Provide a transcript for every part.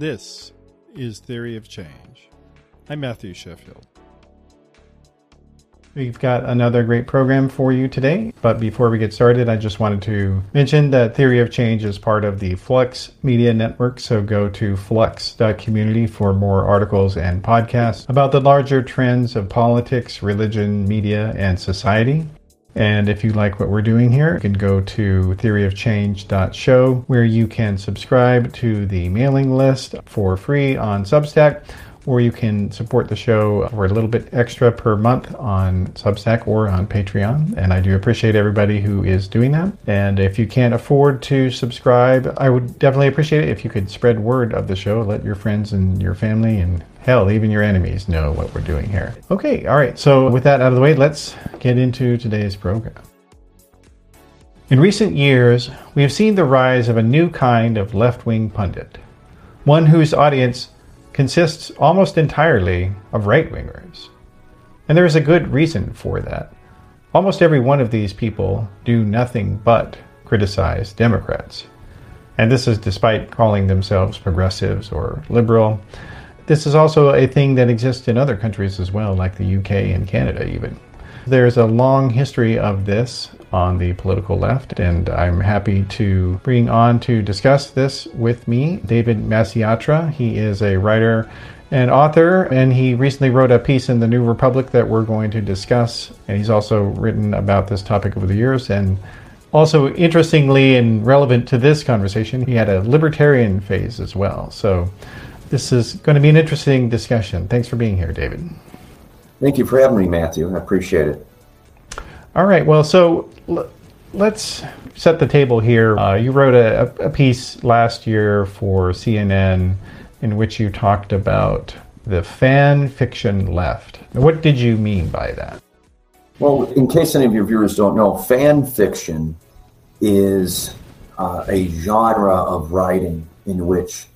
This is Theory of Change. I'm Matthew Sheffield. We've got another great program for you today. But before we get started, I just wanted to mention that Theory of Change is part of the Flux Media Network. So go to flux.community for more articles and podcasts about the larger trends of politics, religion, media, and society. And if you like what we're doing here, you can go to theoryofchange.show where you can subscribe to the mailing list for free on Substack, or you can support the show for a little bit extra per month on Substack or on Patreon. And I do appreciate everybody who is doing that. And if you can't afford to subscribe, I would definitely appreciate it if you could spread word of the show. Let your friends and your family and Hell, even your enemies know what we're doing here. Okay, all right, so with that out of the way, let's get into today's program. In recent years, we have seen the rise of a new kind of left wing pundit, one whose audience consists almost entirely of right wingers. And there is a good reason for that. Almost every one of these people do nothing but criticize Democrats. And this is despite calling themselves progressives or liberal. This is also a thing that exists in other countries as well, like the UK and Canada, even. There's a long history of this on the political left, and I'm happy to bring on to discuss this with me David Masciotra. He is a writer and author, and he recently wrote a piece in the New Republic that we're going to discuss. And he's also written about this topic over the years. And also, interestingly and relevant to this conversation, he had a libertarian phase as well. So, this is going to be an interesting discussion. Thanks for being here, David. Thank you for having me, Matthew. I appreciate it. All right. Well, so l- let's set the table here. Uh, you wrote a, a, piece last year for CNN in which you talked about the fan fiction left. What did you mean by that? Well, in case any of your viewers don't know, fan fiction is uh, a genre of writing in which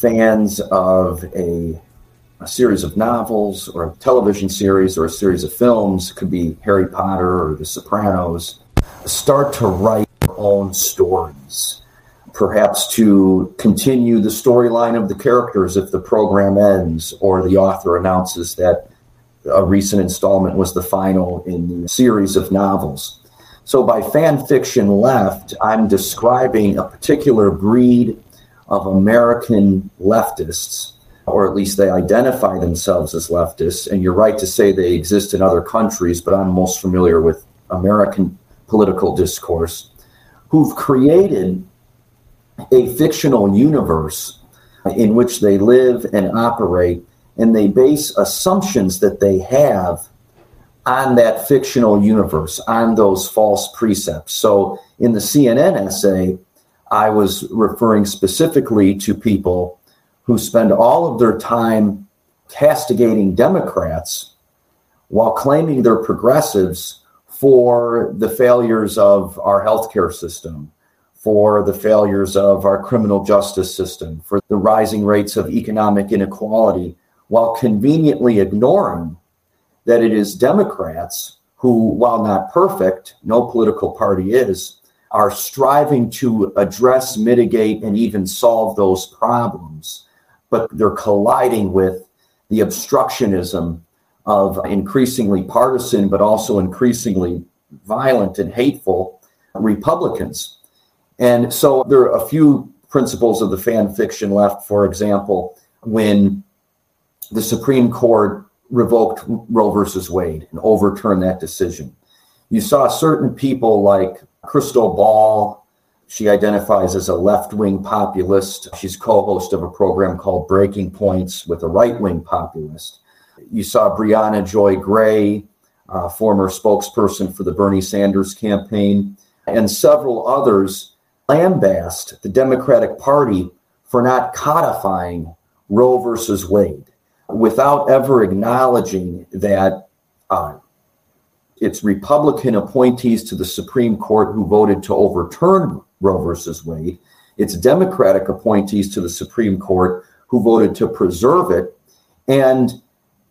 fans of a, a, series of novels or a television series or a series of films, could be Harry Potter or The Sopranos, start to write their own stories. Perhaps to continue the storyline of the characters if the program ends or the author announces that a recent installment was the final in the series of novels. So, by fan fiction left, I'm describing a particular breed of American leftists, or at least they identify themselves as leftists. And you're right to say they exist in other countries, but I'm most familiar with American political discourse, who've created a fictional universe in which they live and operate, and they base assumptions that they have on that fictional universe, on those false precepts. So in the CNN essay, I was referring specifically to people who spend all of their time castigating Democrats while claiming they're progressives for the failures of our healthcare system, for the failures of our criminal justice system, for the rising rates of economic inequality, while conveniently ignoring that it is Democrats who, while not perfect, no political party is, are striving to address, mitigate, and even solve those problems, but they're colliding with the obstructionism of increasingly partisan, but also increasingly violent and hateful Republicans. And so there are a few principles of the fan fiction left. For example, when the Supreme Court revoked Roe versus Wade and overturned that decision, you saw certain people like Krystal Ball. She identifies as a left wing populist. She's co host of a program called Breaking Points with a right wing populist. You saw Briahna Joy Gray, uh, former spokesperson for the Bernie Sanders campaign, and several others lambast the Democratic Party for not codifying Roe versus Wade without ever acknowledging that uh, it's Republican appointees to the Supreme Court who voted to overturn Roe versus Wade. It's Democratic appointees to the Supreme Court who voted to preserve it. And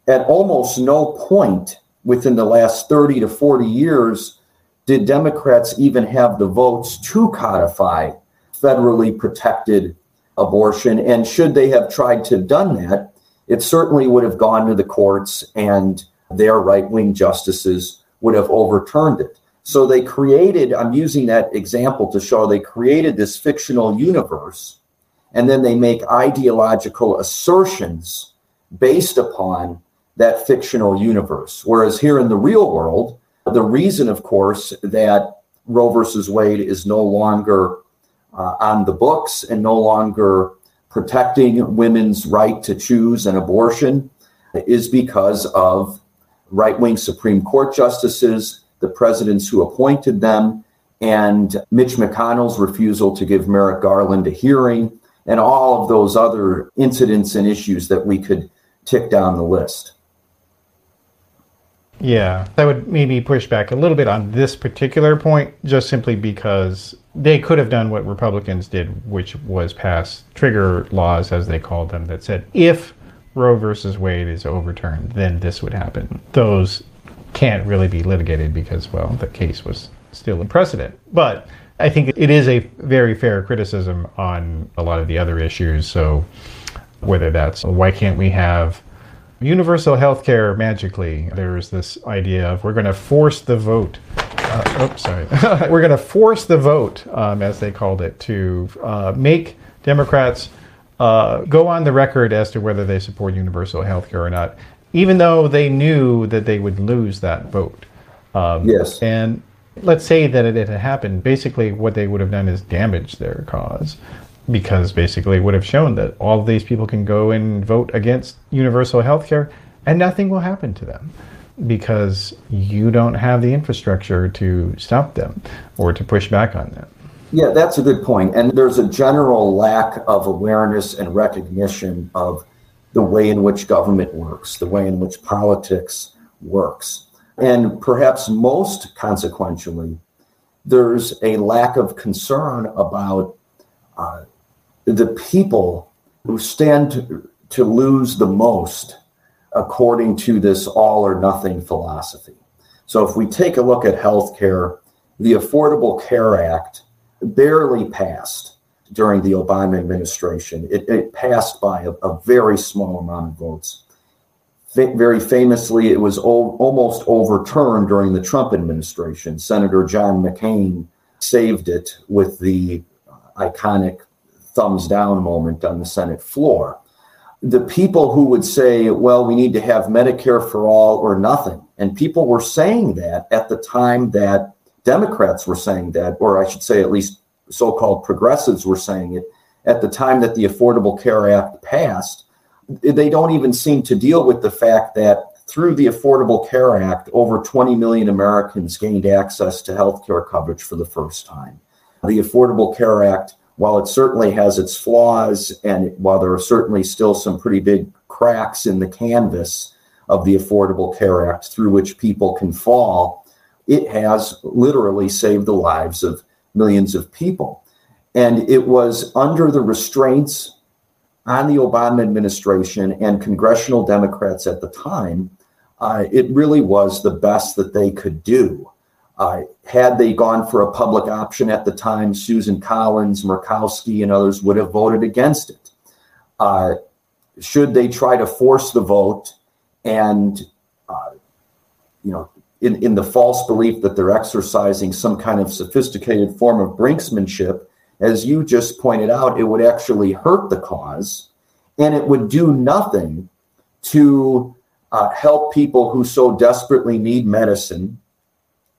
at almost no point within the last 30 to 40 years did Democrats even have the votes to codify federally protected abortion. And should they have tried to have done that, it certainly would have gone to the courts and their right wing justices would have overturned it. So they created, I'm using that example to show they created this fictional universe and then they make ideological assertions based upon that fictional universe. Whereas here in the real world, the reason, of course, that Roe versus Wade is no longer uh, on the books and no longer protecting women's right to choose an abortion is because of right wing Supreme Court justices, the presidents who appointed them, and Mitch McConnell's refusal to give Merrick Garland a hearing, and all of those other incidents and issues that we could tick down the list. Yeah, that would maybe push back a little bit on this particular point, just simply because they could have done what Republicans did, which was pass trigger laws, as they called them, that said if Roe versus Wade is overturned, then this would happen. Those can't really be litigated because, well, the case was still in precedent. But I think it is a very fair criticism on a lot of the other issues. So, whether that's why can't we have universal health care magically? There's this idea of we're going to force the vote. Uh, oops, sorry. we're going to force the vote, um, as they called it, to uh, make Democrats uh, go on the record as to whether they support universal health care or not, even though they knew that they would lose that vote. Um, yes. And let's say that it had happened. Basically, what they would have done is damage their cause because basically it would have shown that all of these people can go and vote against universal health care and nothing will happen to them because you don't have the infrastructure to stop them or to push back on them. Yeah, that's a good point. And there's a general lack of awareness and recognition of the way in which government works, the way in which politics works. And perhaps most consequentially, there's a lack of concern about uh, the people who stand to, to lose the most according to this all or nothing philosophy. So if we take a look at healthcare, the Affordable Care Act barely passed during the Obama administration. It, it passed by a, a, very small amount of votes. Very famously, it was o- almost overturned during the Trump administration. Senator John McCain saved it with the iconic thumbs down moment on the Senate floor. The people who would say, well, we need to have Medicare for all or nothing, and people were saying that at the time that Democrats were saying that, or I should say, at least so called progressives were saying it at the time that the Affordable Care Act passed. They don't even seem to deal with the fact that through the Affordable Care Act, over 20 million Americans gained access to health care coverage for the first time. The Affordable Care Act, while it certainly has its flaws, and while there are certainly still some pretty big cracks in the canvas of the Affordable Care Act through which people can fall, it has literally saved the lives of millions of people. And it was under the restraints on the Obama administration and congressional Democrats at the time, uh, it really was the best that they could do. Uh, had they gone for a public option at the time, Susan Collins, Murkowski, and others would have voted against it. Uh, should they try to force the vote and, uh, you know, in, in the false belief that they're exercising some kind of sophisticated form of brinksmanship, as you just pointed out, it would actually hurt the cause and it would do nothing to uh, help people who so desperately need medicine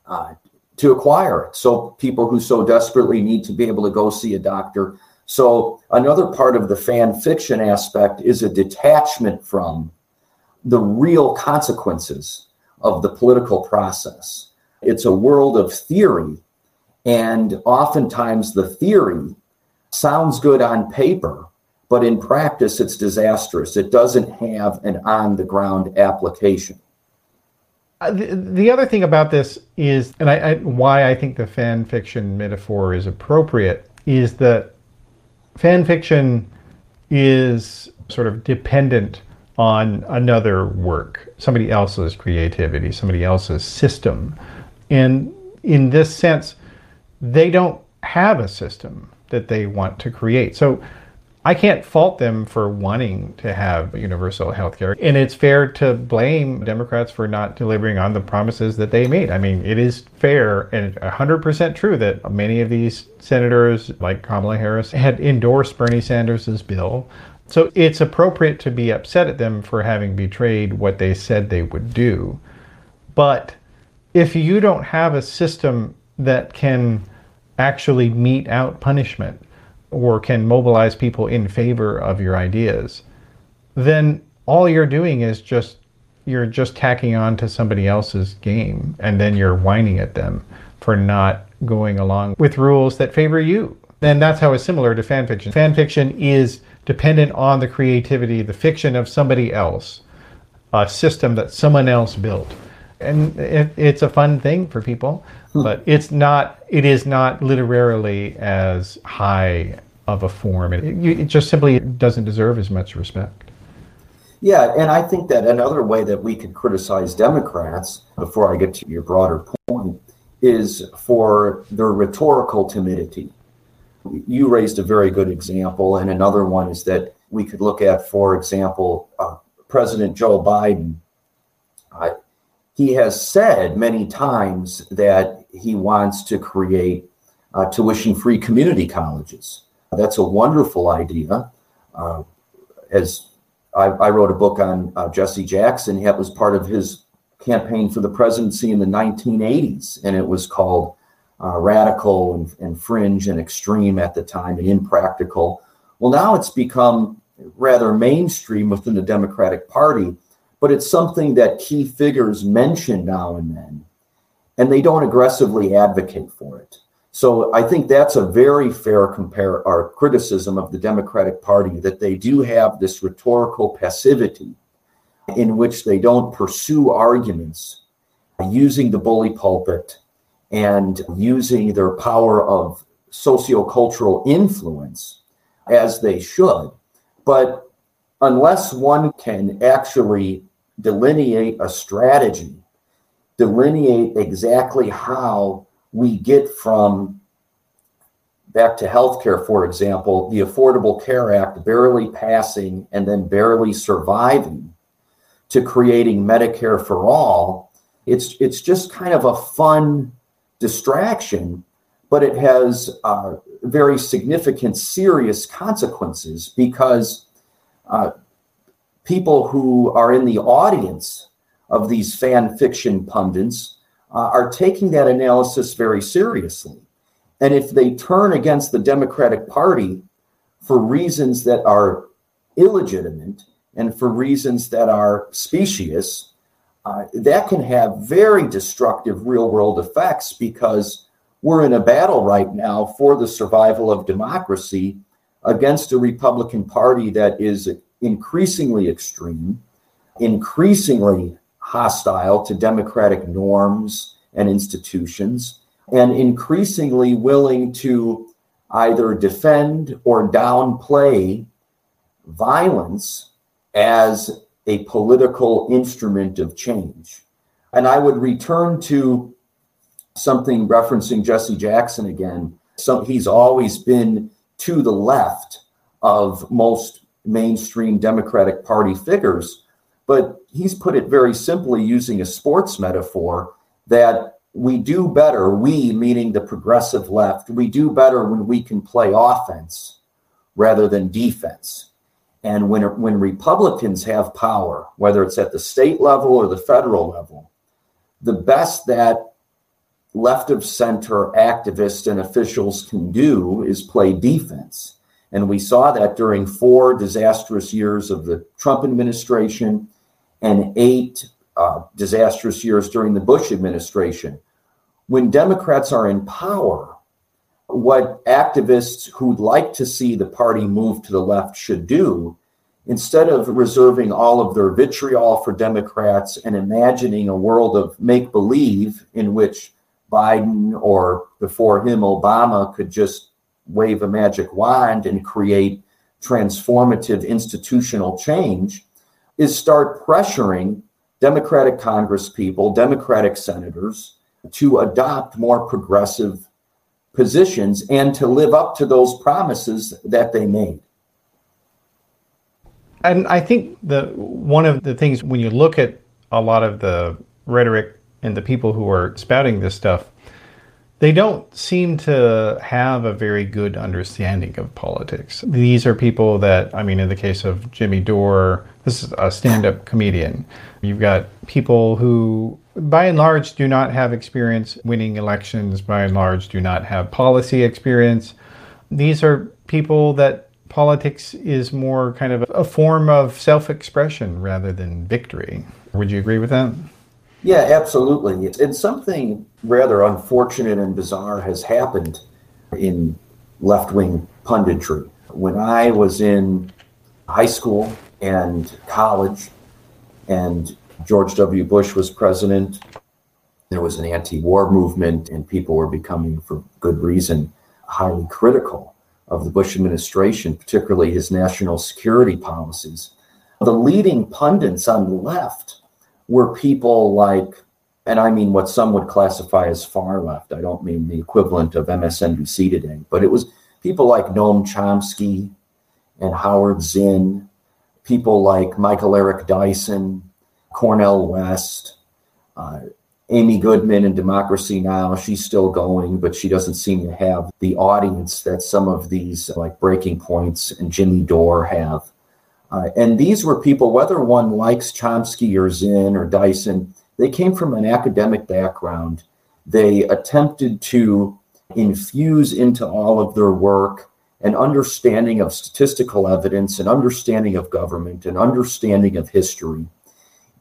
uh, to acquire it. So, people who so desperately need to be able to go see a doctor. So, another part of the fan fiction aspect is a detachment from the real consequences of the political process. It's a world of theory, and oftentimes the theory sounds good on paper, but in practice it's disastrous. It doesn't have an on the ground application. Uh, the, the, other thing about this is, and I, I, why I think the fan fiction metaphor is appropriate, is that fan fiction is sort of dependent on another work, somebody else's creativity, somebody else's system. And in this sense, they don't have a system that they want to create. So I can't fault them for wanting to have universal health care. And it's fair to blame Democrats for not delivering on the promises that they made. I mean, it is fair and 100% true that many of these senators, like Kamala Harris, had endorsed Bernie Sanders' bill. So it's appropriate to be upset at them for having betrayed what they said they would do. But if you don't have a system that can actually mete out punishment, or can mobilize people in favor of your ideas, then all you're doing is just you're just tacking on to somebody else's game and then you're whining at them for not going along with rules that favor you. And that's how it's similar to fan fiction. Fan fiction is dependent on the creativity, the fiction of somebody else, a system that someone else built. And it, it's a fun thing for people, hmm. but it's not, it is not literarily as high of a form. It, it just simply doesn't deserve as much respect. Yeah, and I think that another way that we could criticize Democrats, before I get to your broader point, is for their rhetorical timidity. You raised a very good example, and another one is that we could look at, for example, uh, President Joe Biden. Uh, he has said many times that he wants to create uh, tuition free community colleges. That's a wonderful idea. Uh, as I, I, wrote a book on uh, Jesse Jackson, that was part of his campaign for the presidency in the 1980s, and it was called uh, radical and, and fringe and extreme at the time and impractical. Well, now it's become rather mainstream within the Democratic Party, but it's something that key figures mention now and then, and they don't aggressively advocate for it. So I think that's a very fair compare or criticism of the Democratic Party that they do have this rhetorical passivity in which they don't pursue arguments using the bully pulpit and using their power of sociocultural influence as they should. But unless one can actually delineate a strategy, delineate exactly how we get from back to healthcare, for example, the Affordable Care Act barely passing and then barely surviving to creating Medicare for all. It's it's just kind of a fun distraction, but it has uh, very significant, serious consequences because uh, people who are in the audience of these fan fiction pundits uh, are taking that analysis very seriously. And if they turn against the Democratic Party for reasons that are illegitimate and for reasons that are specious, uh, that can have very destructive real world effects because we're in a battle right now for the survival of democracy against a Republican Party that is increasingly extreme, increasingly hostile to democratic norms and institutions, and increasingly willing to either defend or downplay violence as a political instrument of change. And I would return to something referencing Jesse Jackson again. So he's always been to the left of most mainstream Democratic Party figures. But he's put it very simply using a sports metaphor that we do better, we meaning the progressive left, we do better when we can play offense rather than defense. And when, when Republicans have power, whether it's at the state level or the federal level, the best that left of center activists and officials can do is play defense. And we saw that during four disastrous years of the Trump administration and eight uh, disastrous years during the Bush administration. When Democrats are in power, what activists who'd like to see the party move to the left should do, instead of reserving all of their vitriol for Democrats and imagining a world of make believe in which Biden or before him Obama could just wave a magic wand and create transformative institutional change, is start pressuring Democratic Congress people, Democratic senators to adopt more progressive positions and to live up to those promises that they made. And I think the one of the things when you look at a lot of the rhetoric and the people who are spouting this stuff, they don't seem to have a very good understanding of politics. These are people that, I mean, in the case of Jimmy Dore, this is a stand up comedian. You've got people who, by and large, do not have experience winning elections, by and large, do not have policy experience. These are people that politics is more kind of a form of self expression rather than victory. Would you agree with that? Yeah, absolutely. And something rather unfortunate and bizarre has happened in left wing punditry. When I was in high school and college, and George W. Bush was president, there was an anti war movement, and people were becoming, for good reason, highly critical of the Bush administration, particularly his national security policies. The leading pundits on the left were people like, and I mean what some would classify as far left. I don't mean the equivalent of MSNBC today, but it was people like Noam Chomsky and Howard Zinn, people like Michael Eric Dyson, Cornel West, uh, Amy Goodman in Democracy Now! She's still going, but she doesn't seem to have the audience that some of these, like Breaking Points and Jimmy Dore, have. Uh, and these were people, whether one likes Chomsky or Zinn or Dyson, they came from an academic background. They attempted to infuse into all of their work an understanding of statistical evidence, an understanding of government, an understanding of history.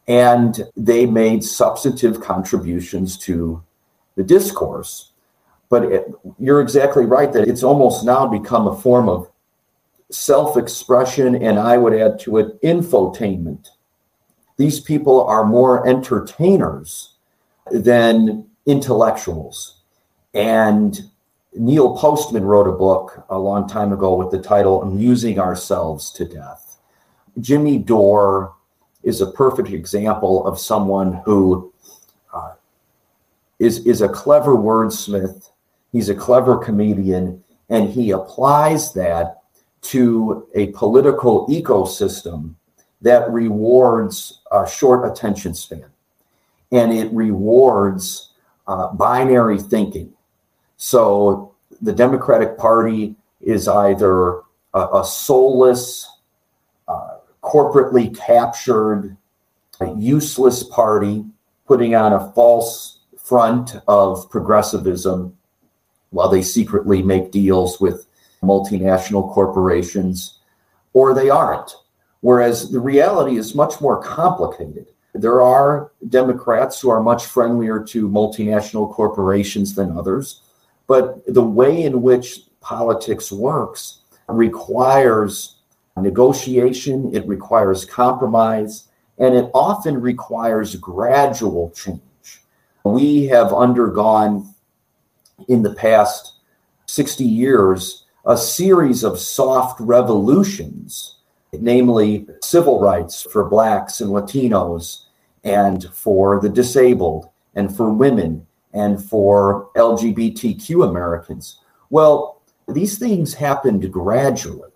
And they made substantive contributions to the discourse. But it, you're exactly right that it's almost now become a form of self expression, and I would add to it infotainment. These people are more entertainers than intellectuals. And Neil Postman wrote a book a long time ago with the title Amusing Ourselves to Death. Jimmy Dore is a perfect example of someone who uh, is is a clever wordsmith. He's a clever comedian, and he applies that to a political ecosystem that rewards a short attention span and it rewards uh, binary thinking. So the Democratic Party is either a, a soulless, corporately captured, useless party putting on a false front of progressivism while they secretly make deals with multinational corporations, or they aren't. Whereas the reality is much more complicated. There are Democrats who are much friendlier to multinational corporations than others, but the way in which politics works requires negotiation, it requires compromise, and it often requires gradual change. We have undergone in the past 60 years a series of soft revolutions, namely civil rights for Blacks and Latinos, and for the disabled, and for women, and for LGBTQ Americans. Well, these things happened gradually.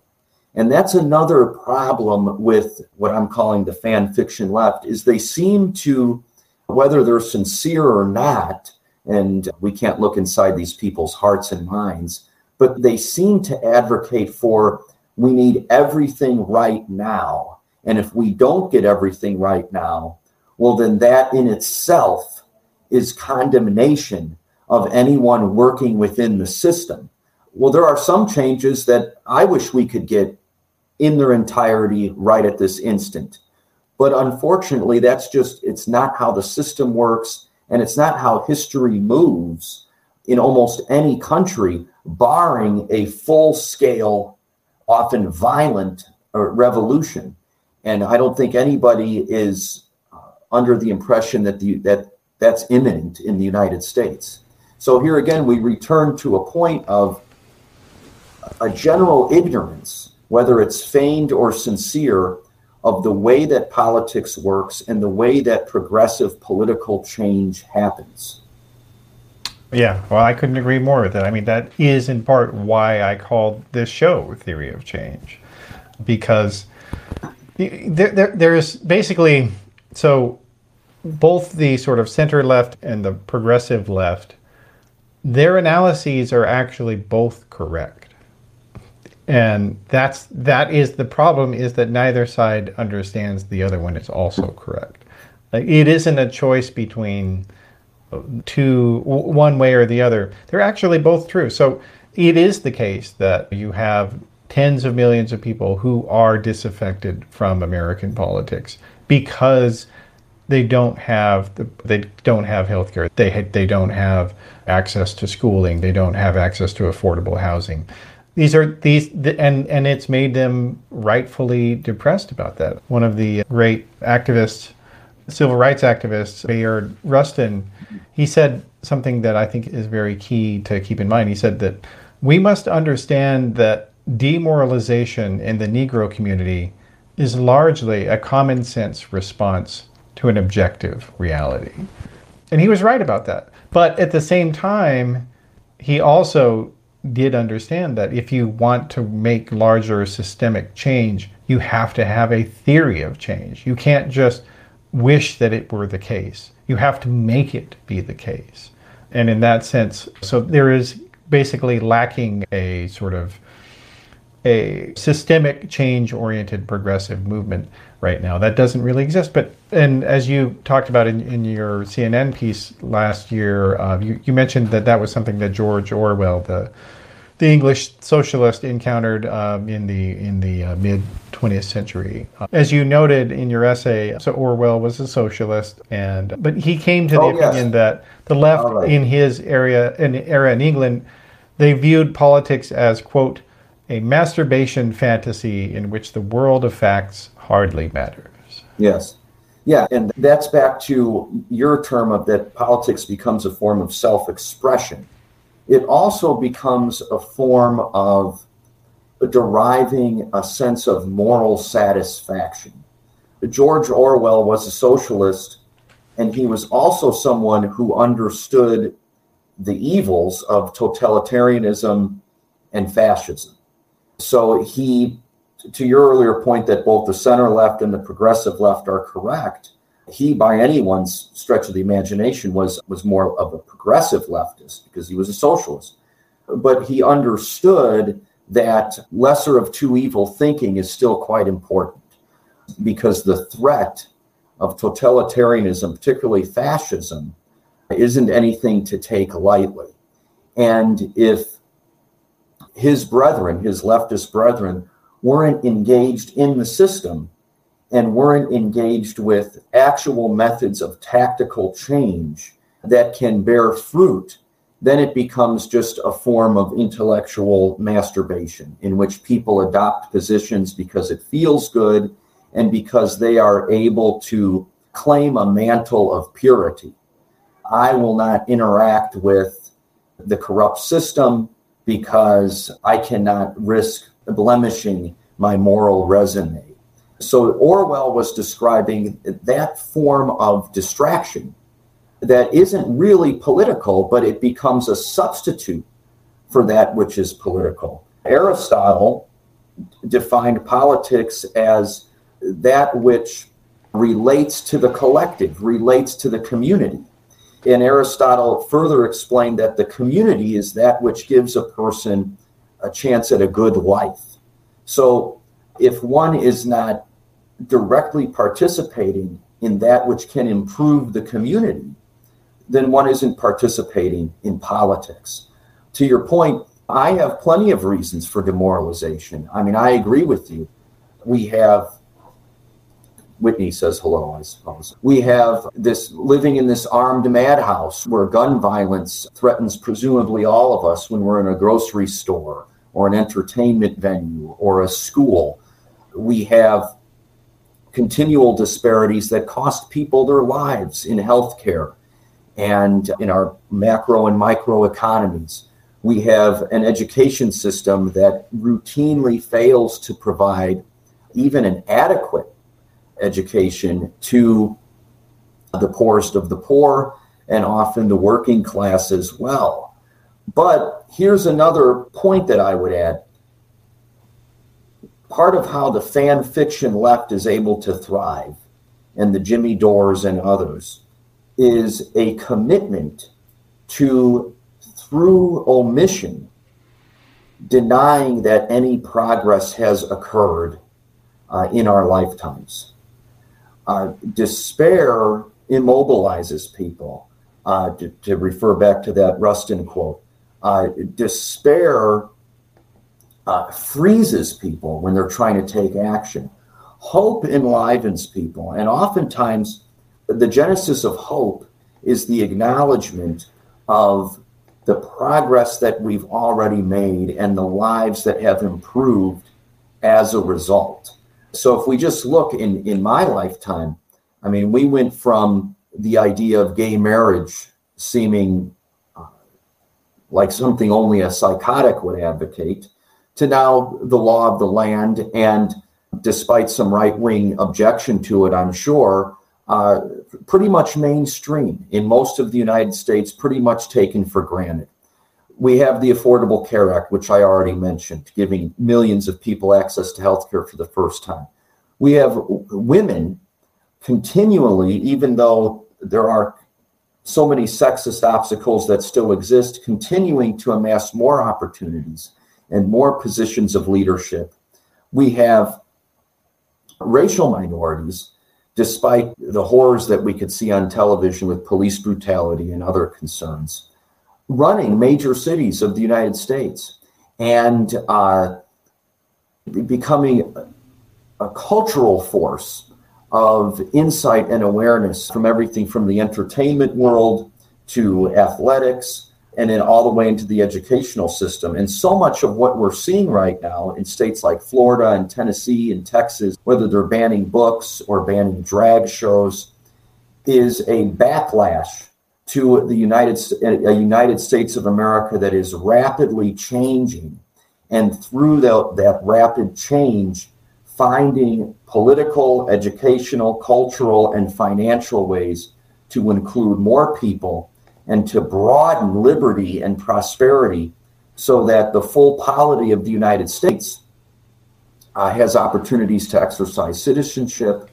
And that's another problem with what I'm calling the fan fiction left is they seem to whether they're sincere or not and we can't look inside these people's hearts and minds but they seem to advocate for we need everything right now. And if we don't get everything right now, well, then that in itself is condemnation of anyone working within the system. Well, there are some changes that I wish we could get in their entirety right at this instant. But unfortunately, that's just, it's not how the system works and it's not how history moves in almost any country barring a full scale, often violent uh, revolution. And I don't think anybody is under the impression that the, that that's imminent in the United States. So here again, we return to a point of a general ignorance, whether it's feigned or sincere, of the way that politics works and the way that progressive political change happens. Yeah, well, I couldn't agree more with it. I mean, that is in part why I called this show Theory of Change, because There, there, there's basically so both the sort of center left and the progressive left, their analyses are actually both correct. And that's that is the problem is that neither side understands the other one is also correct. Like it isn't a choice between uh, two one way or the other. They're actually both true. So it is the case that you have tens of millions of people who are disaffected from American politics because they don't have the, they don't have health care they they don't have access to schooling they don't have access to affordable housing these are these and and it's made them rightfully depressed about that one of the great activists civil rights activists bayard rustin he said something that i think is very key to keep in mind he said that we must understand that demoralization in the negro community is largely a common sense response to an objective reality. And he was right about that. But at the same time, he also did understand that if you want to make larger systemic change, you have to have a theory of change. You can't just wish that it were the case. You have to make it be the case. And in that sense, so there is basically lacking a sort of a systemic change oriented progressive movement right now. That doesn't really exist. But and as you talked about in, in your CNN piece last year, uh, you, you mentioned that that was something that George Orwell, the the English socialist, encountered um, in the in the uh, mid 20th century. Uh, as you noted in your essay, so Orwell was a socialist, and but he came to the oh, opinion yes. that the left right. in his area in era in England, they viewed politics as quote a masturbation fantasy in which the world of facts hardly matters. Yes. Yeah, and that's back to your term of that politics becomes a form of self expression. It also becomes a form of deriving a sense of moral satisfaction. George Orwell was a socialist, and he was also someone who understood the evils of totalitarianism and fascism. So he to your earlier point that both the center left and the progressive left are correct, he, by anyone's stretch of the imagination, was was more of a progressive leftist because he was a socialist. But he understood that lesser of two evil thinking is still quite important because the threat of totalitarianism, particularly fascism, isn't anything to take lightly. And if his brethren, his leftist brethren, weren't engaged in the system and weren't engaged with actual methods of tactical change that can bear fruit, then it becomes just a form of intellectual masturbation in which people adopt positions because it feels good and because they are able to claim a mantle of purity. I will not interact with the corrupt system because I cannot risk blemishing my moral resume. So Orwell was describing that form of distraction that isn't really political, but it becomes a substitute for that which is political. Aristotle defined politics as that which relates to the collective, relates to the community. And Aristotle further explained that the community is that which gives a person a chance at a good life. So if one is not directly participating in that which can improve the community, then one isn't participating in politics. To your point, I have plenty of reasons for demoralization. I mean, I agree with you. We have, Whitney says hello, I suppose. We have this living in this armed madhouse where gun violence threatens presumably all of us when we're in a grocery store or an entertainment venue or a school. We have continual disparities that cost people their lives in healthcare and in our macro and micro economies. We have an education system that routinely fails to provide even an adequate education to the poorest of the poor and often the working class as well. But here's another point that I would add. part of how the fan fiction left is able to thrive, and the Jimmy Dores and others, is a commitment to, through omission, denying that any progress has occurred uh, in our lifetimes. Uh, despair immobilizes people. Uh, to, to, refer back to that Rustin quote, uh, despair uh, freezes people when they're trying to take action. Hope enlivens people, and oftentimes the genesis of hope is the acknowledgement of the progress that we've already made and the lives that have improved as a result. So if we just look in, in my lifetime, I mean, we went from the idea of gay marriage seeming like something only a psychotic would advocate to now the law of the land. And despite some right wing objection to it, I'm sure, uh, pretty much mainstream in most of the United States, pretty much taken for granted. We have the Affordable Care Act, which I already mentioned, giving millions of people access to health care for the first time. We have women continually, even though there are so many sexist obstacles that still exist, continuing to amass more opportunities and more positions of leadership. We have racial minorities, despite the horrors that we could see on television with police brutality and other concerns, running major cities of the United States and uh, becoming a cultural force of insight and awareness from everything from the entertainment world to athletics and then all the way into the educational system. And so much of what we're seeing right now in states like Florida and Tennessee and Texas, whether they're banning books or banning drag shows, is a backlash to the United, a United States of America that is rapidly changing. And through the, that rapid change, finding political, educational, cultural, and financial ways to include more people and to broaden liberty and prosperity so that the full polity of the United States uh, has opportunities to exercise citizenship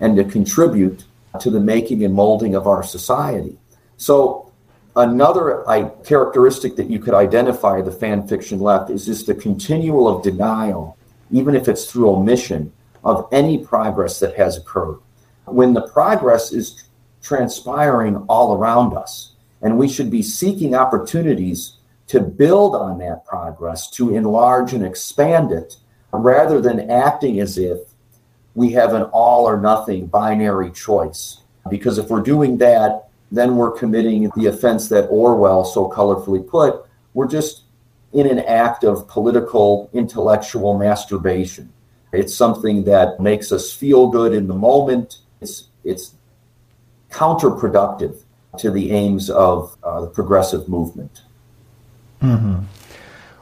and to contribute to the making and molding of our society. So, another I, characteristic that you could identify the fan fiction left is just the continual of denial, even if it's through omission, of any progress that has occurred. When the progress is transpiring all around us, and we should be seeking opportunities to build on that progress, to enlarge and expand it, rather than acting as if we have an all or nothing binary choice. Because if we're doing that, then we're committing the offense that Orwell so colorfully put. We're just in an act of political intellectual masturbation. It's something that makes us feel good in the moment. It's, it's counterproductive to the aims of uh, the progressive movement. Mm-hmm.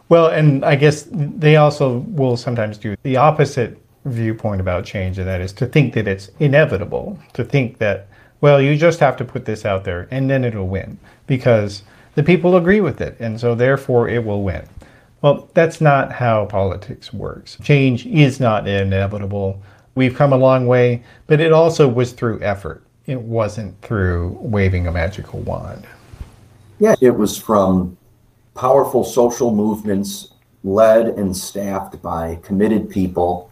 Well, and I guess they also will sometimes do the opposite viewpoint about change, and that is to think that it's inevitable, to think that, well, you just have to put this out there and then it'll win because the people agree with it, and so therefore it will win. Well, that's not how politics works. Change is not inevitable. We've come a long way, but it also was through effort it wasn't through waving a magical wand. Yeah, it was from powerful social movements led and staffed by committed people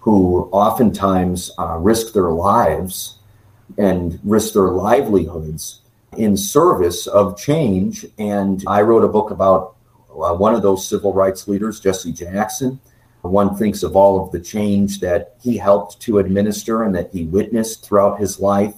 who oftentimes uh, risk their lives and risk their livelihoods in service of change. And I wrote a book about uh, one of those civil rights leaders, Jesse Jackson. One thinks of all of the change that he helped to administer and that he witnessed throughout his life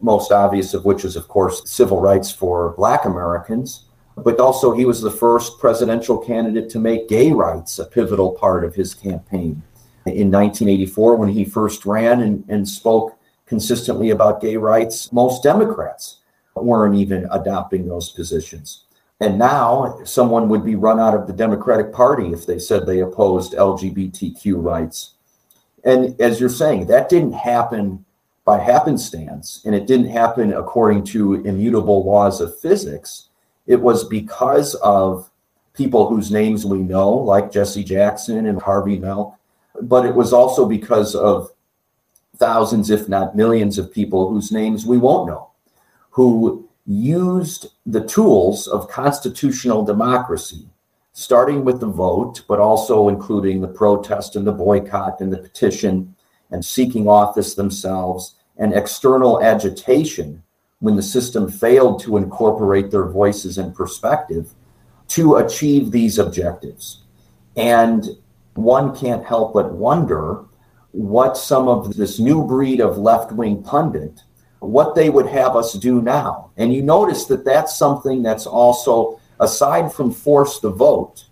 most obvious of which is, of course, civil rights for Black Americans. But also, he was the first presidential candidate to make gay rights a pivotal part of his campaign. In 1984, when he first ran and, and spoke consistently about gay rights, most Democrats weren't even adopting those positions. And now, someone would be run out of the Democratic Party if they said they opposed LGBTQ rights. And as you're saying, that didn't happen by happenstance, and it didn't happen according to immutable laws of physics. It was because of people whose names we know, like Jesse Jackson and Harvey Milk, but it was also because of thousands, if not millions, of people whose names we won't know, who used the tools of constitutional democracy, starting with the vote, but also including the protest and the boycott and the petition and seeking office themselves and external agitation when the system failed to incorporate their voices and perspective to achieve these objectives. And one can't help but wonder what some of this new breed of left wing pundit what they would have us do now. And you notice that that's something that's also aside from force the vote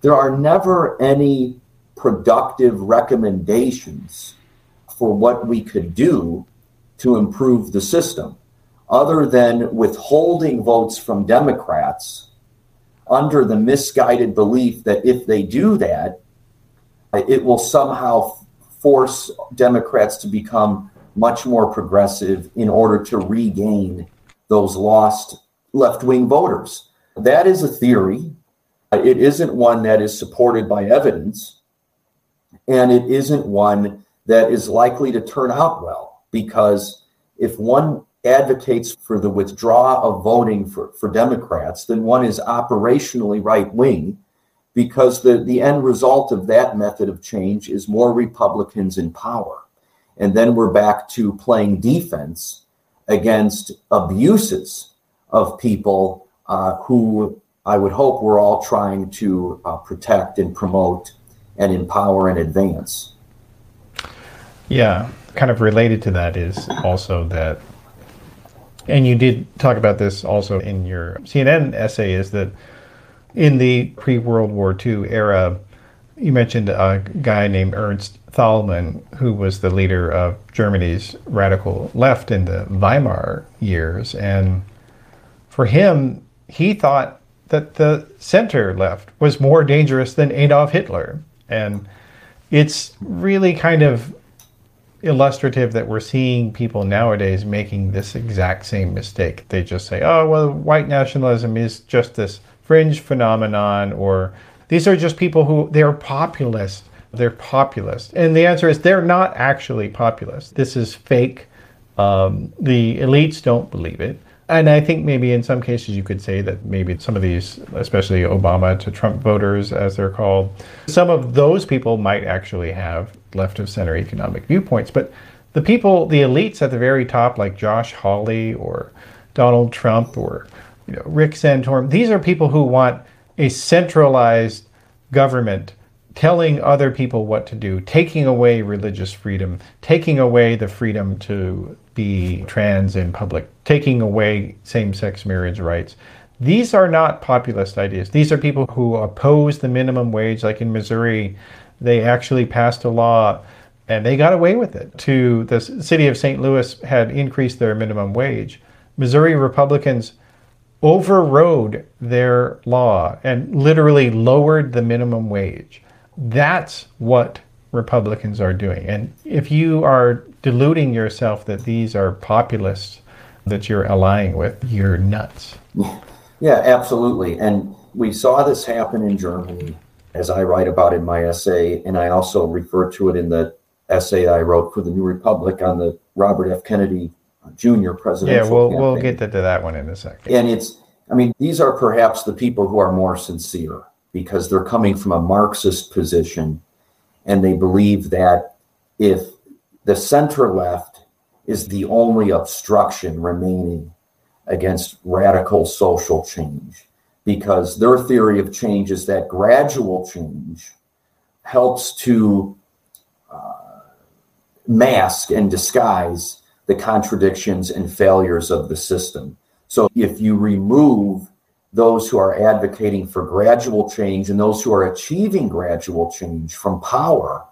there are never any productive recommendations for what we could do to improve the system other than withholding votes from democrats under the misguided belief that if they do that it will somehow force Democrats to become much more progressive in order to regain those lost left wing voters. That is a theory. It isn't one that is supported by evidence, and it isn't one that is likely to turn out well because if one advocates for the withdrawal of voting for, for Democrats, then one is operationally right wing because the, the end result of that method of change is more Republicans in power. And then we're back to playing defense against abuses of people uh, who I would hope we're all trying to uh, protect and promote and empower and advance. Yeah, kind of related to that is also that, and you did talk about this also in your CNN essay, is that in the pre World War II era, you mentioned a guy named Ernst Thälmann, who was the leader of Germany's radical left in the Weimar years. And for him, he thought that the center left was more dangerous than Adolf Hitler. And it's really kind of illustrative that we're seeing people nowadays making this exact same mistake. They just say, oh, well, white nationalism is just this fringe phenomenon or these are just people who they're populist they're populist. And the answer is they're not actually populist. This is fake. Um, the elites don't believe it. And i think maybe in some cases you could say that maybe some of these especially obama to trump voters as they're called some of those people might actually have left of center economic viewpoints. But the people the elites at the very top like josh hawley or donald trump or you know, Rick Santorum. These are people who want a centralized government telling other people what to do, taking away religious freedom, taking away the freedom to be trans in public, taking away same sex marriage rights. These are not populist ideas. These are people who oppose the minimum wage. Like in Missouri, they actually passed a law and they got away with it. To the city of St. Louis had increased their minimum wage. Missouri Republicans overrode their law and literally lowered the minimum wage. That's what Republicans are doing. And if you are deluding yourself that these are populists that you're allying with, you're nuts. Yeah, absolutely. And we saw this happen in Germany, as I write about in my essay, and I also refer to it in the essay I wrote for the New Republic on the Robert F. Kennedy uh, Jr. presidential. Yeah, we'll campaign. we'll get to that one in a second. And it's, I mean, these are perhaps the people who are more sincere because they're coming from a Marxist position, and they believe that if the center left is the only obstruction remaining against radical social change, because their theory of change is that gradual change helps to uh, mask and disguise the contradictions and failures of the system. So if you remove those who are advocating for gradual change and those who are achieving gradual change from power,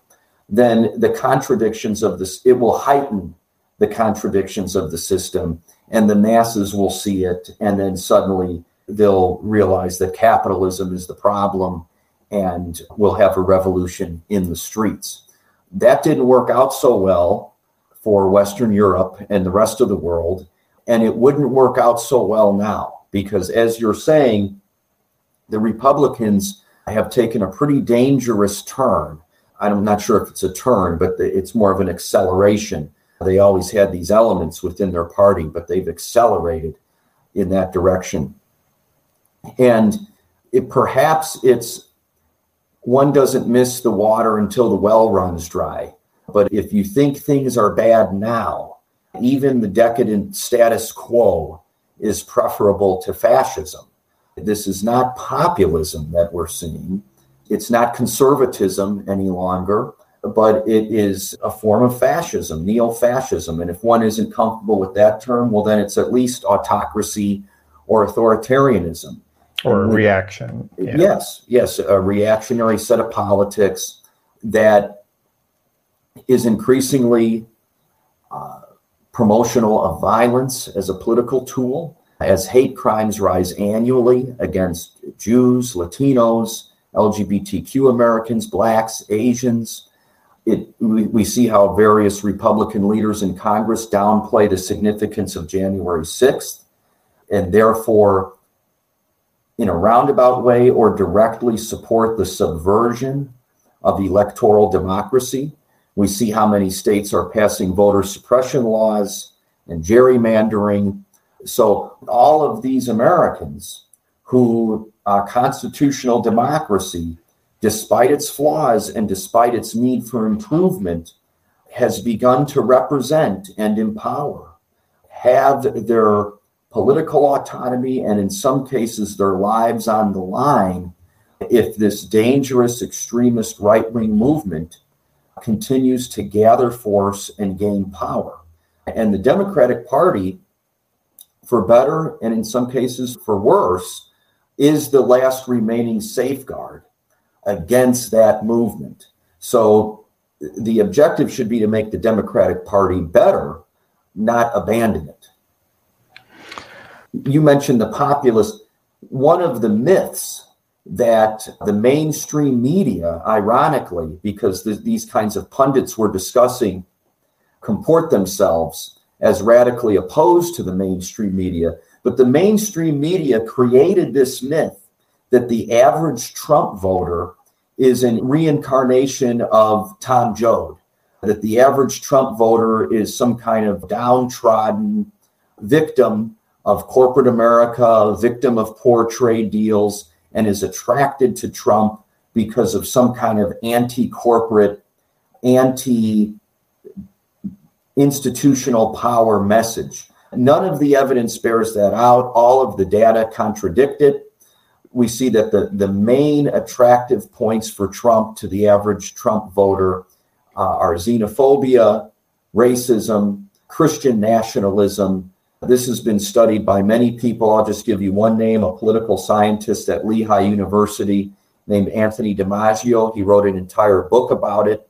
then the contradictions of this, it will heighten the contradictions of the system and the masses will see it. And then suddenly they'll realize that capitalism is the problem and we'll have a revolution in the streets. That didn't work out so well for Western Europe and the rest of the world. And it wouldn't work out so well now because, as you're saying, the Republicans have taken a pretty dangerous turn. I'm not sure if it's a turn, but it's more of an acceleration. They always had these elements within their party, but they've accelerated in that direction. And it, perhaps it's one doesn't miss the water until the well runs dry. But if you think things are bad now, even the decadent status quo is preferable to fascism. This is not populism that we're seeing. It's not conservatism any longer, but it is a form of fascism, neo fascism. And if one isn't comfortable with that term, well, then it's at least autocracy or authoritarianism. Or reaction. Yeah. Yes, yes, a reactionary set of politics that is increasingly uh, promotional of violence as a political tool, as hate crimes rise annually against Jews, Latinos, LGBTQ Americans, Blacks, Asians. It, we, we see how various Republican leaders in Congress downplay the significance of January 6th and therefore, in a roundabout way or directly support the subversion of electoral democracy. We see how many states are passing voter suppression laws and gerrymandering. So, all of these Americans who uh, constitutional democracy, despite its flaws and despite its need for improvement, has begun to represent and empower, have their political autonomy, and in some cases, their lives on the line if this dangerous extremist right wing movement continues to gather force and gain power. And the Democratic Party, for better and in some cases for worse, is the last remaining safeguard against that movement. So the objective should be to make the Democratic Party better, not abandon it. You mentioned the populist. One of the myths that the mainstream media, ironically, because th- these kinds of pundits we're discussing comport themselves as radically opposed to the mainstream media, but the mainstream media created this myth that the average Trump voter is a reincarnation of Tom Joad, that the average Trump voter is some kind of downtrodden victim of corporate America, victim of poor trade deals, and is attracted to Trump because of some kind of anti corporate, anti institutional power message. None of the evidence bears that out. All of the data contradict it. We see that the, the main attractive points for Trump to the average Trump voter uh, are xenophobia, racism, Christian nationalism. This has been studied by many people. I'll just give you one name a political scientist at Lehigh University named Anthony DiMaggio. He wrote an entire book about it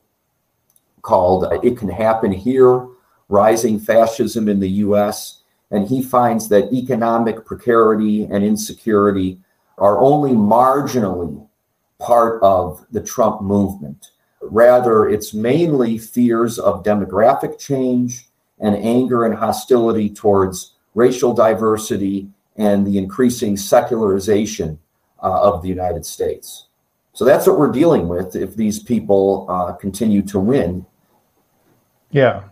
called uh, It Can Happen Here rising fascism in the US. And he finds that economic precarity and insecurity are only marginally part of the Trump movement. Rather, it's mainly fears of demographic change and anger and hostility towards racial diversity and the increasing secularization uh, of the United States. So that's what we're dealing with if these people uh, continue to win. Yeah.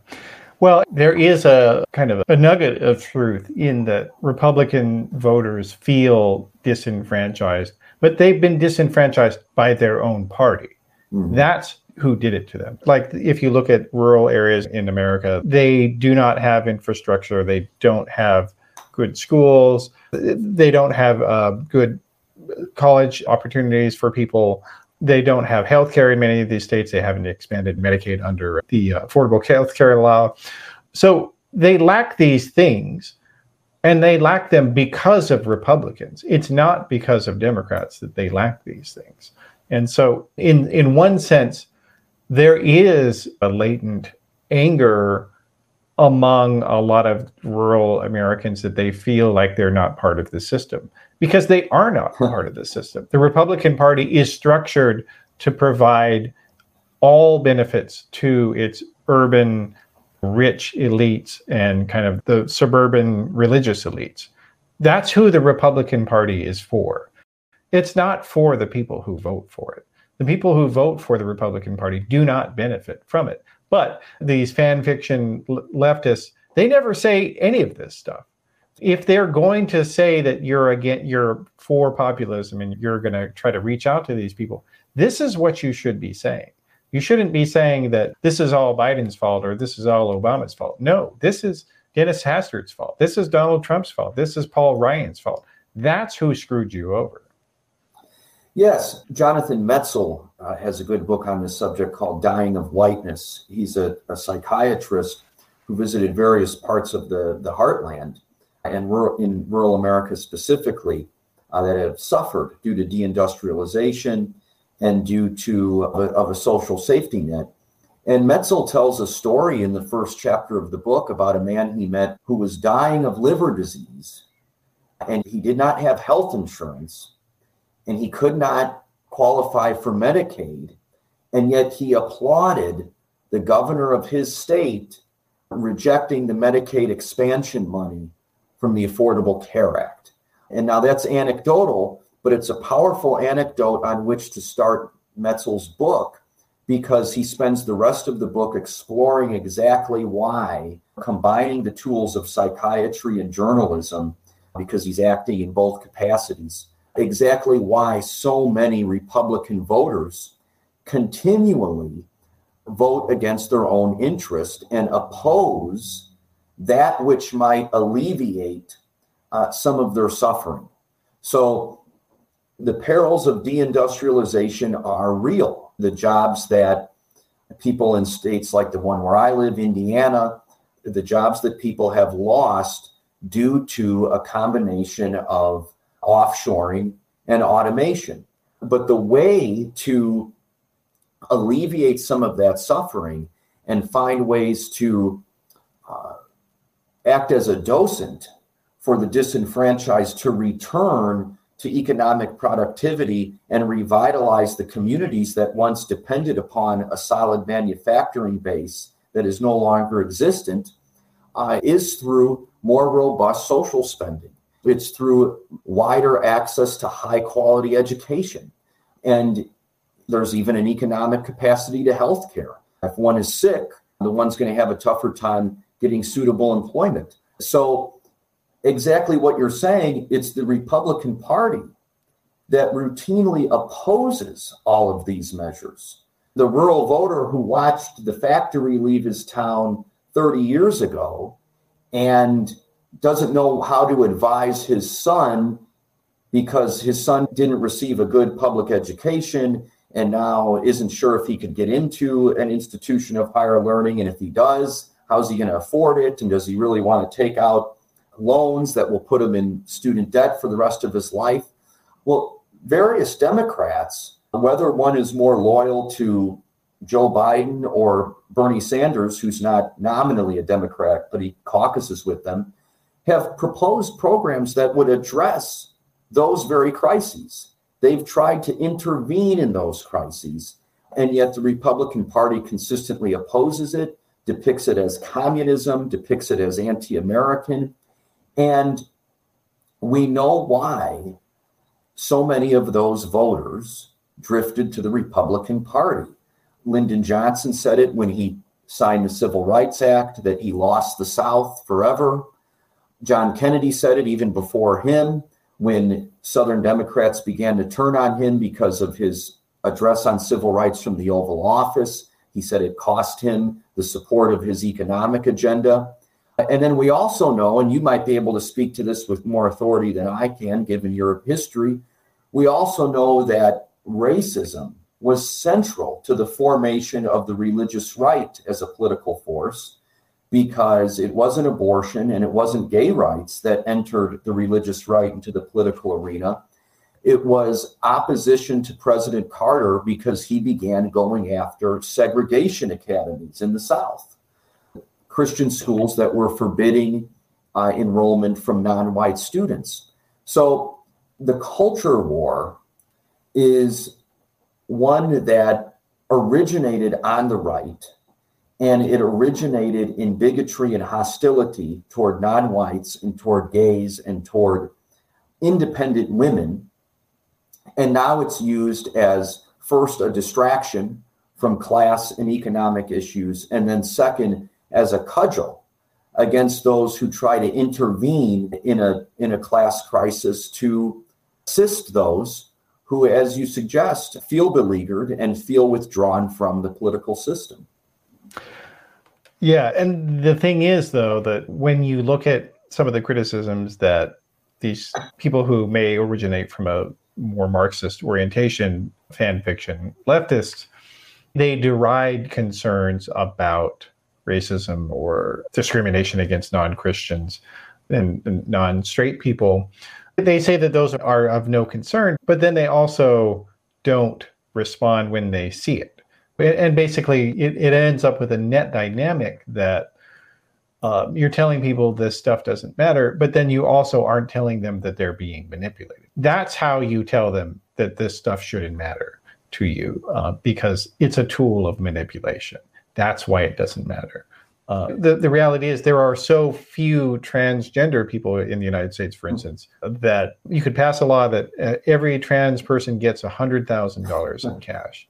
Well, there is a kind of a nugget of truth in that Republican voters feel disenfranchised, but they've been disenfranchised by their own party. Mm-hmm. That's who did it to them. Like if you look at rural areas in America, they do not have infrastructure, they don't have good schools, they don't have uh, good college opportunities for people they don't have health care in many of these states. They haven't expanded Medicaid under the Affordable Health Care Law. So they lack these things, and they lack them because of Republicans. It's not because of Democrats that they lack these things. And so, in, in one sense, there is a latent anger among a lot of rural Americans that they feel like they're not part of the system because they are not part of the system. The Republican Party is structured to provide all benefits to its urban rich elites and kind of the suburban religious elites. That's who the Republican Party is for. It's not for the people who vote for it. The people who vote for the Republican Party do not benefit from it. But these fan fiction leftists, they never say any of this stuff. If they're going to say that you're again you're for populism and you're going to try to reach out to these people, this is what you should be saying. You shouldn't be saying that this is all Biden's fault or this is all Obama's fault. No, this is Dennis Hastert's fault. This is Donald Trump's fault. This is Paul Ryan's fault. That's who screwed you over. Yes, Jonathan Metzl uh, has a good book on this subject called Dying of Whiteness. He's a, a psychiatrist who visited various parts of the, the heartland and rural, in rural America specifically uh, that have suffered due to deindustrialization and due to of a, social safety net. And Metzl tells a story in the first chapter of the book about a man he met who was dying of liver disease and he did not have health insurance and he could not qualify for Medicaid. And yet he applauded the governor of his state rejecting the Medicaid expansion money from the Affordable Care Act. And now that's anecdotal, but it's a powerful anecdote on which to start Metzl's book because he spends the rest of the book exploring exactly why combining the tools of psychiatry and journalism, because he's acting in both capacities, exactly why so many Republican voters continually vote against their own interest and oppose that which might alleviate uh, some of their suffering. So the perils of deindustrialization are real. The jobs that people in states like the one where I live, Indiana, the jobs that people have lost due to a combination of offshoring and automation. But the way to alleviate some of that suffering and find ways to uh, act as a docent for the disenfranchised to return to economic productivity and revitalize the communities that once depended upon a solid manufacturing base that is no longer existent uh, is through more robust social spending. It's through wider access to high quality education. And there's even an economic capacity to health care. If one is sick, the one's going to have a tougher time getting suitable employment. So, exactly what you're saying, it's the Republican Party that routinely opposes all of these measures. The rural voter who watched the factory leave his town 30 years ago and doesn't know how to advise his son because his son didn't receive a good public education and now isn't sure if he could get into an institution of higher learning. And if he does, how's he going to afford it? And does he really want to take out loans that will put him in student debt for the rest of his life? Well, various Democrats, whether one is more loyal to Joe Biden or Bernie Sanders, who's not nominally a Democrat, but he caucuses with them, have proposed programs that would address those very crises. They've tried to intervene in those crises, and yet the Republican Party consistently opposes it, depicts it as communism, depicts it as anti American. And we know why so many of those voters drifted to the Republican Party. Lyndon Johnson said it when he signed the Civil Rights Act that he lost the South forever. John Kennedy said it even before him when Southern Democrats began to turn on him because of his address on civil rights from the Oval Office. He said it cost him the support of his economic agenda. And then we also know, and you might be able to speak to this with more authority than I can, given your history, we also know that racism was central to the formation of the religious right as a political force because it wasn't abortion and it wasn't gay rights that entered the religious right into the political arena. It was opposition to President Carter because he began going after segregation academies in the South, Christian schools that were forbidding uh, enrollment from non white students. So the culture war is one that originated on the right and it originated in bigotry and hostility toward non whites and toward gays and toward independent women. And now it's used as first, a distraction from class and economic issues, and then second, as a cudgel against those who try to intervene in a in a class crisis to assist those who, as you suggest, feel beleaguered and feel withdrawn from the political system. Yeah, and the thing is, though, that when you look at some of the criticisms that these people who may originate from a more Marxist orientation, fan fiction leftists, they deride concerns about racism or discrimination against non Christians and, non straight people. They say that those are of no concern, but then they also don't respond when they see it. And basically, it, it ends up with a net dynamic that uh, you're telling people this stuff doesn't matter, but then you also aren't telling them that they're being manipulated. That's how you tell them that this stuff shouldn't matter to you uh, because it's a tool of manipulation. That's why it doesn't matter. Uh, the, the reality is there are so few transgender people in the United States, for instance, that you could pass a law that uh, every trans person gets $100,000 in cash.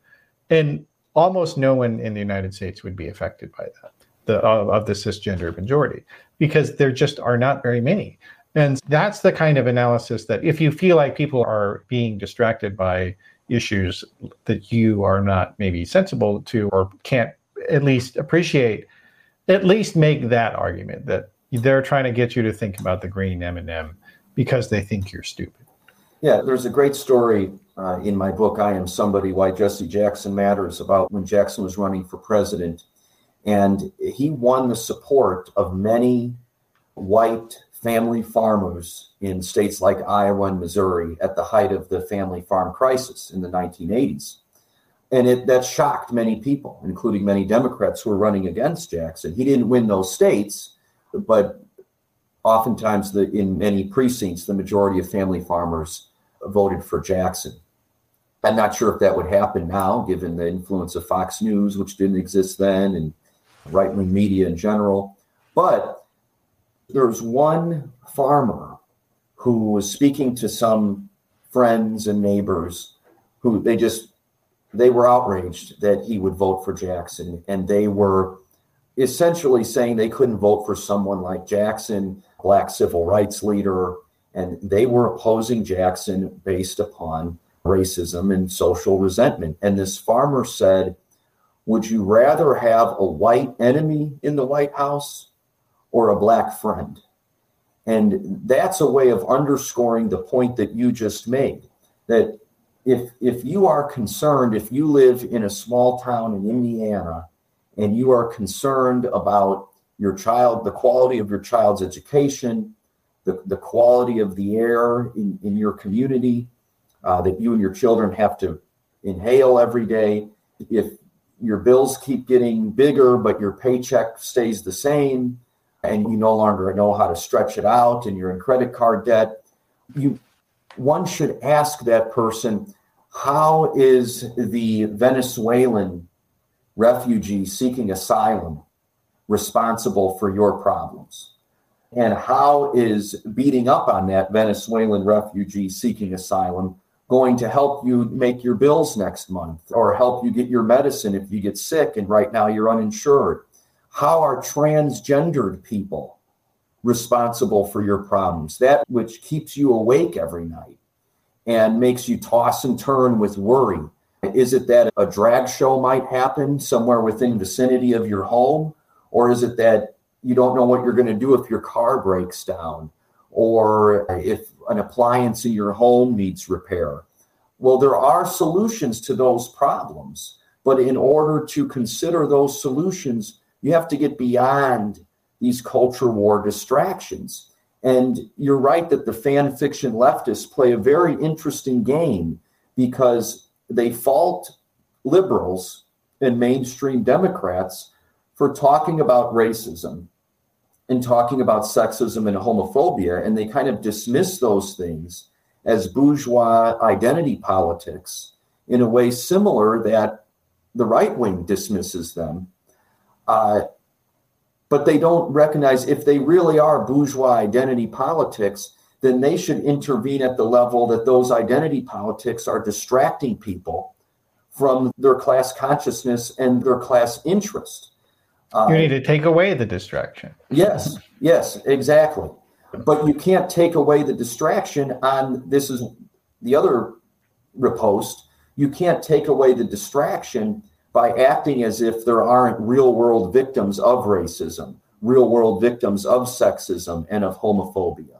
And almost no one in the United States would be affected by that, the, of, of the cisgender majority, because there just are not very many. And that's the kind of analysis that if you feel like people are being distracted by issues that you are not maybe sensible to or can't at least appreciate, at least make that argument that they're trying to get you to think about the green M&M because they think you're stupid. Yeah, there's a great story uh, in my book, I Am Somebody Why Jesse Jackson Matters, about when Jackson was running for president. And he won the support of many white family farmers in states like Iowa and Missouri at the height of the family farm crisis in the 1980s. And it, that shocked many people, including many Democrats who were running against Jackson. He didn't win those states, but oftentimes the, in many precincts, the majority of family farmers voted for Jackson. I'm not sure if that would happen now, given the influence of Fox News, which didn't exist then, and right wing media in general. But there's one farmer who was speaking to some friends and neighbors who they just they were outraged that he would vote for Jackson and they were essentially saying they couldn't vote for someone like Jackson, black civil rights leader, and they were opposing Jackson based upon racism and social resentment. And this farmer said, Would you rather have a white enemy in the White House or a black friend. And that's a way of underscoring the point that you just made that if if you are concerned if you live in a small town in Indiana and you are concerned about your child the quality of your child's education the, the quality of the air in, in your community uh, that you and your children have to inhale every day if your bills keep getting bigger but your paycheck stays the same and you no longer know how to stretch it out and you're in credit card debt, you one should ask that person, how is the Venezuelan refugee seeking asylum responsible for your problems? And how is beating up on that Venezuelan refugee seeking asylum going to help you make your bills next month or help you get your medicine if you get sick and right now you're uninsured? How are transgendered people responsible for your problems? That which keeps you awake every night and makes you toss and turn with worry. Is it that a drag show might happen somewhere within vicinity of your home? Or is it that you don't know what you're going to do if your car breaks down or if an appliance in your home needs repair? Well, there are solutions to those problems. But in order to consider those solutions, you have to get beyond these culture war distractions. And you're right that the fan fiction leftists play a very interesting game because they fault liberals and mainstream Democrats for talking about racism and talking about sexism and homophobia. And they kind of dismiss those things as bourgeois identity politics in a way similar that the right wing dismisses them uh, but they don't recognize if they really are bourgeois identity politics, then they should intervene at the level that those identity politics are distracting people from their class consciousness and their class interest. Uh, you need to take away the distraction. Yes, yes, exactly. But you can't take away the distraction on this is the other repost. You can't take away the distraction by acting as if there aren't real world victims of racism, real world victims of sexism and of homophobia.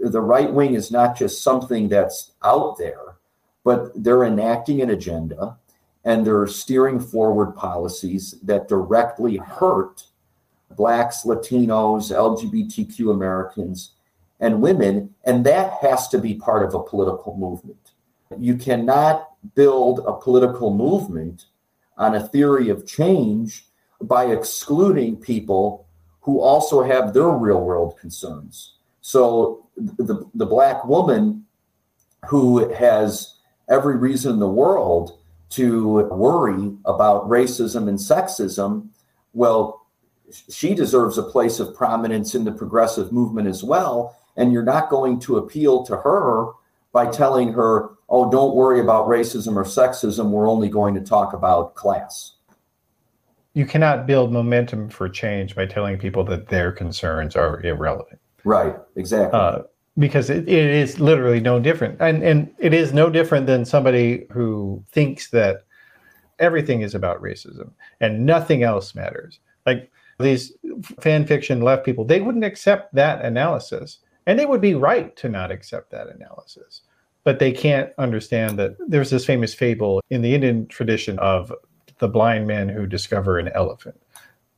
The right wing is not just something that's out there, but they're enacting an agenda and they're steering forward policies that directly hurt blacks, Latinos, LGBTQ Americans, and women. And that has to be part of a political movement. You cannot build a political movement on a theory of change by excluding people who also have their real world concerns. So the, the black woman who has every reason in the world to worry about racism and sexism, well, she deserves a place of prominence in the progressive movement as well. And you're not going to appeal to her by telling her, oh, don't worry about racism or sexism. We're only going to talk about class. You cannot build momentum for change by telling people that their concerns are irrelevant. Right, exactly. Uh, because it, it is literally no different. And, and it is no different than somebody who thinks that everything is about racism and nothing else matters. Like these fan fiction left people, they wouldn't accept that analysis. And they would be right to not accept that analysis but they can't understand that there's this famous fable in the Indian tradition of the blind men who discover an elephant.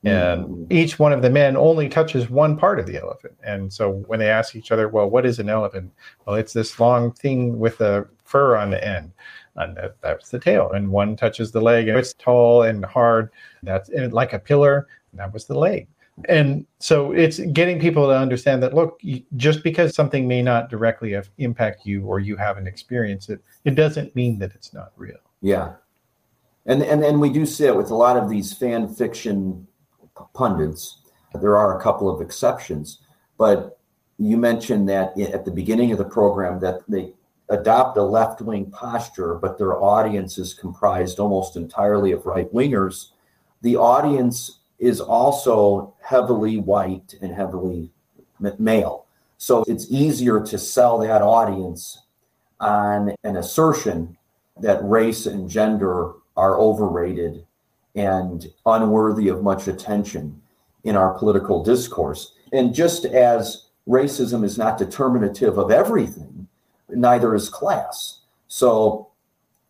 And mm. each one of the men only touches one part of the elephant. And so when they ask each other, well, what is an elephant? Well, it's this long thing with a fur on the end. And that, that's the tail. And one touches the leg, and it's tall and hard. That's like a pillar. And that was the leg and so it's getting people to understand that look just because something may not directly impact you or you haven't experienced it it doesn't mean that it's not real yeah and and and we do see it with a lot of these fan fiction pundits there are a couple of exceptions but you mentioned that at the beginning of the program that they adopt a left-wing posture but their audience is comprised almost entirely of right wingers the audience is also heavily white and heavily male. So it's easier to sell that audience on an assertion that race and gender are overrated and unworthy of much attention in our political discourse. And just as racism is not determinative of everything, neither is class. So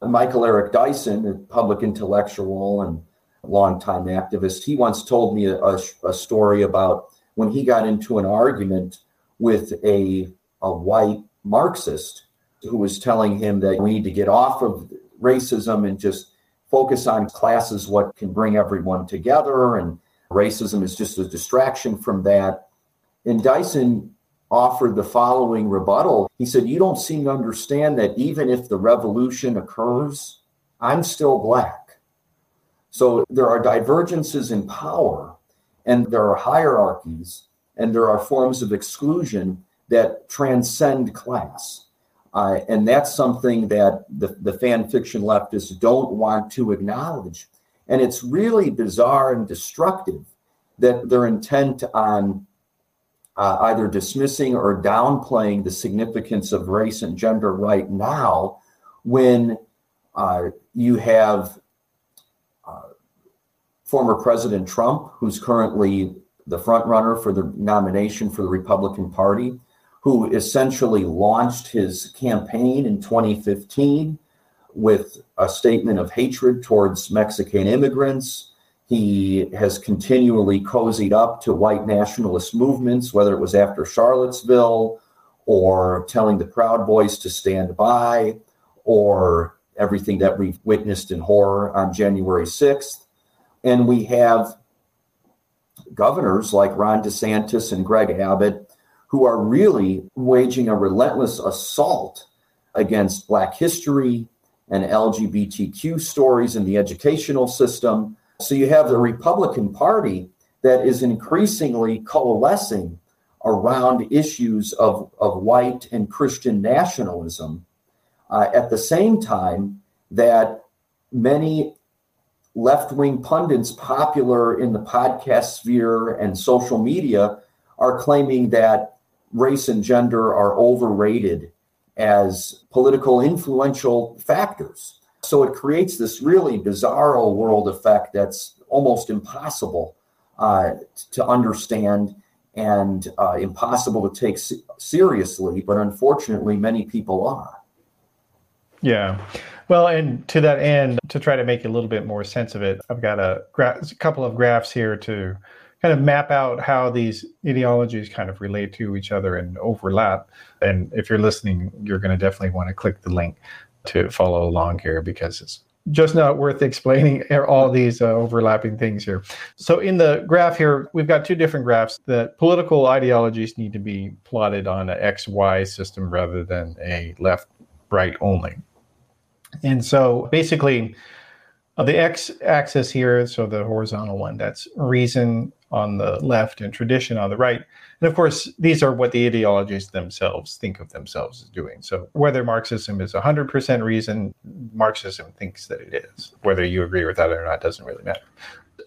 Michael Eric Dyson, a public intellectual and longtime activist. He once told me a, a, story about when he got into an argument with a, a white Marxist who was telling him that we need to get off of racism and just focus on classes, what can bring everyone together, and racism is just a distraction from that. And Dyson offered the following rebuttal. He said, You don't seem to understand that even if the revolution occurs, I'm still black. So there are divergences in power, and there are hierarchies, and there are forms of exclusion that transcend class. Uh, and that's something that the, the fan fiction leftists don't want to acknowledge. And it's really bizarre and destructive that they're intent on uh, either dismissing or downplaying the significance of race and gender right now when uh, you have former President Trump, who's currently the front runner for the nomination for the Republican Party, who essentially launched his campaign in 2015 with a statement of hatred towards Mexican immigrants. He has continually cozied up to white nationalist movements, whether it was after Charlottesville or telling the Proud Boys to stand by or everything that we've witnessed in horror on January 6th. And we have governors like Ron DeSantis and Greg Abbott who are really waging a relentless assault against Black history and LGBTQ stories in the educational system. So you have the Republican Party that is increasingly coalescing around issues of, of white and Christian nationalism uh, at the same time that many left wing pundits popular in the podcast sphere and social media are claiming that race and gender are overrated as political influential factors. So it creates this really bizarro world effect that's almost impossible uh, to understand and uh, impossible to take seriously, but unfortunately, many people are. Yeah. Well, and to that end, to try to make a little bit more sense of it, I've got a, gra- a couple of graphs here to kind of map out how these ideologies kind of relate to each other and overlap. And if you're listening, you're going to definitely want to click the link to follow along here because it's just not worth explaining all these uh, overlapping things here. So in the graph here, we've got two different graphs that political ideologies need to be plotted on an XY system rather than a left right only. And so basically, uh, the x axis here, so the horizontal one, that's reason on the left and tradition on the right. And of course, these are what the ideologies themselves think of themselves as doing. So whether Marxism is 100% reason, Marxism thinks that it is. Whether you agree with that or not doesn't really matter.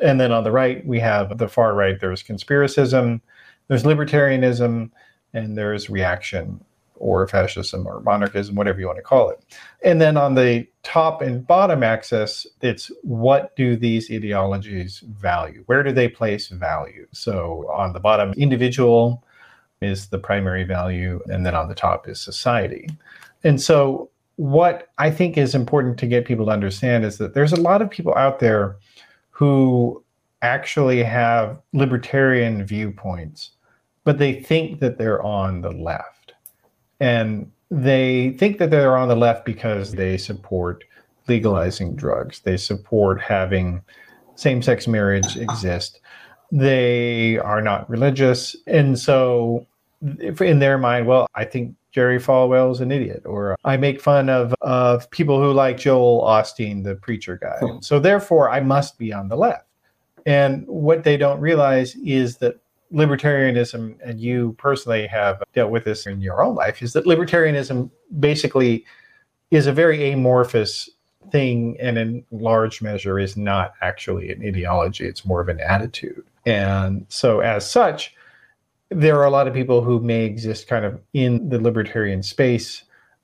And then on the right, we have the far right, there's conspiracism, there's libertarianism, and there's reaction or fascism or monarchism, whatever you want to call it. And then on the top and bottom axis, it's what do these ideologies value? Where do they place value? So on the bottom, individual is the primary value, and then on the top is society. And so, what I think is important to get people to understand is that there's a lot of people out there who actually have libertarian viewpoints, but they think that they're on the left and they think that they're on the left because they support legalizing drugs. They support having same sex marriage exist. They are not religious. And so, in their mind, well, I think Jerry Falwell is an idiot, or I make fun of, of people who like Joel Osteen, the preacher guy. Hmm. So, therefore, I must be on the left. And what they don't realize is that libertarianism, and you personally have dealt with this in your own life, is that libertarianism basically is a very amorphous thing and in large measure is not actually an ideology it's more of an attitude. And so as such there are a lot of people who may exist kind of in the libertarian space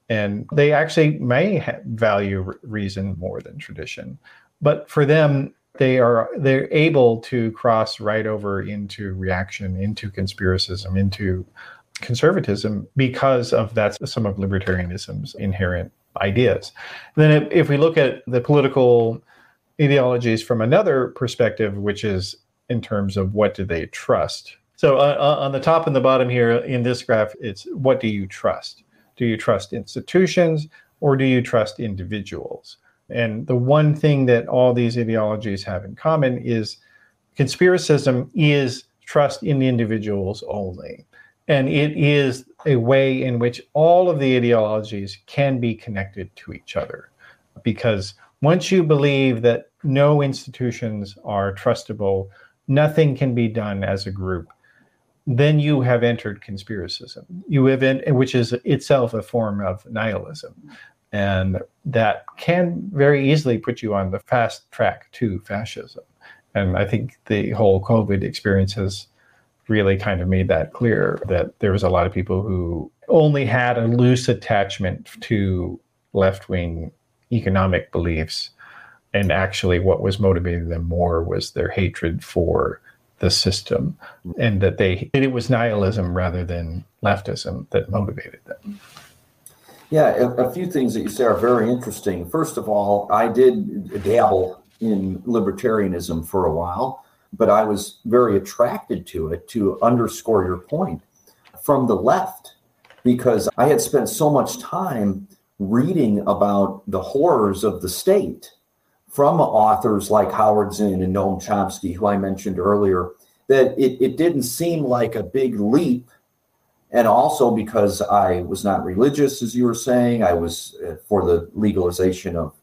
and they actually may value reason more than tradition. But for them they are they're able to cross right over into reaction into conspiracism into conservatism because of that some of libertarianism's inherent ideas. And then if, we look at the political ideologies from another perspective which is in terms of what do they trust? So uh, uh on the top and the bottom here in this graph it's what do you trust? Do you trust institutions or do you trust individuals and the one thing that all these ideologies have in common is conspiracism is trust in individuals only. And it is a way in which all of the ideologies can be connected to each other. Because once you believe that no institutions are trustable, nothing can be done as a group, then you have entered conspiracism. You have in, which is itself a form of nihilism. And that can very easily put you on the fast track to fascism. And I think the whole COVID experience has really kind of made that clear that there was a lot of people who only had a loose attachment to left wing economic beliefs. And actually, what was motivating them more was their hatred for the system, and that they it was nihilism rather than leftism that motivated them. Yeah, a, a, few things that you say are very interesting. First of all, I did dabble in libertarianism for a while, but I was very attracted to it to underscore your point from the left because I had spent so much time reading about the horrors of the state from authors like Howard Zinn and Noam Chomsky, who I mentioned earlier, that it, it didn't seem like a big leap and also because I was not religious, as you were saying, I was uh, for the legalization of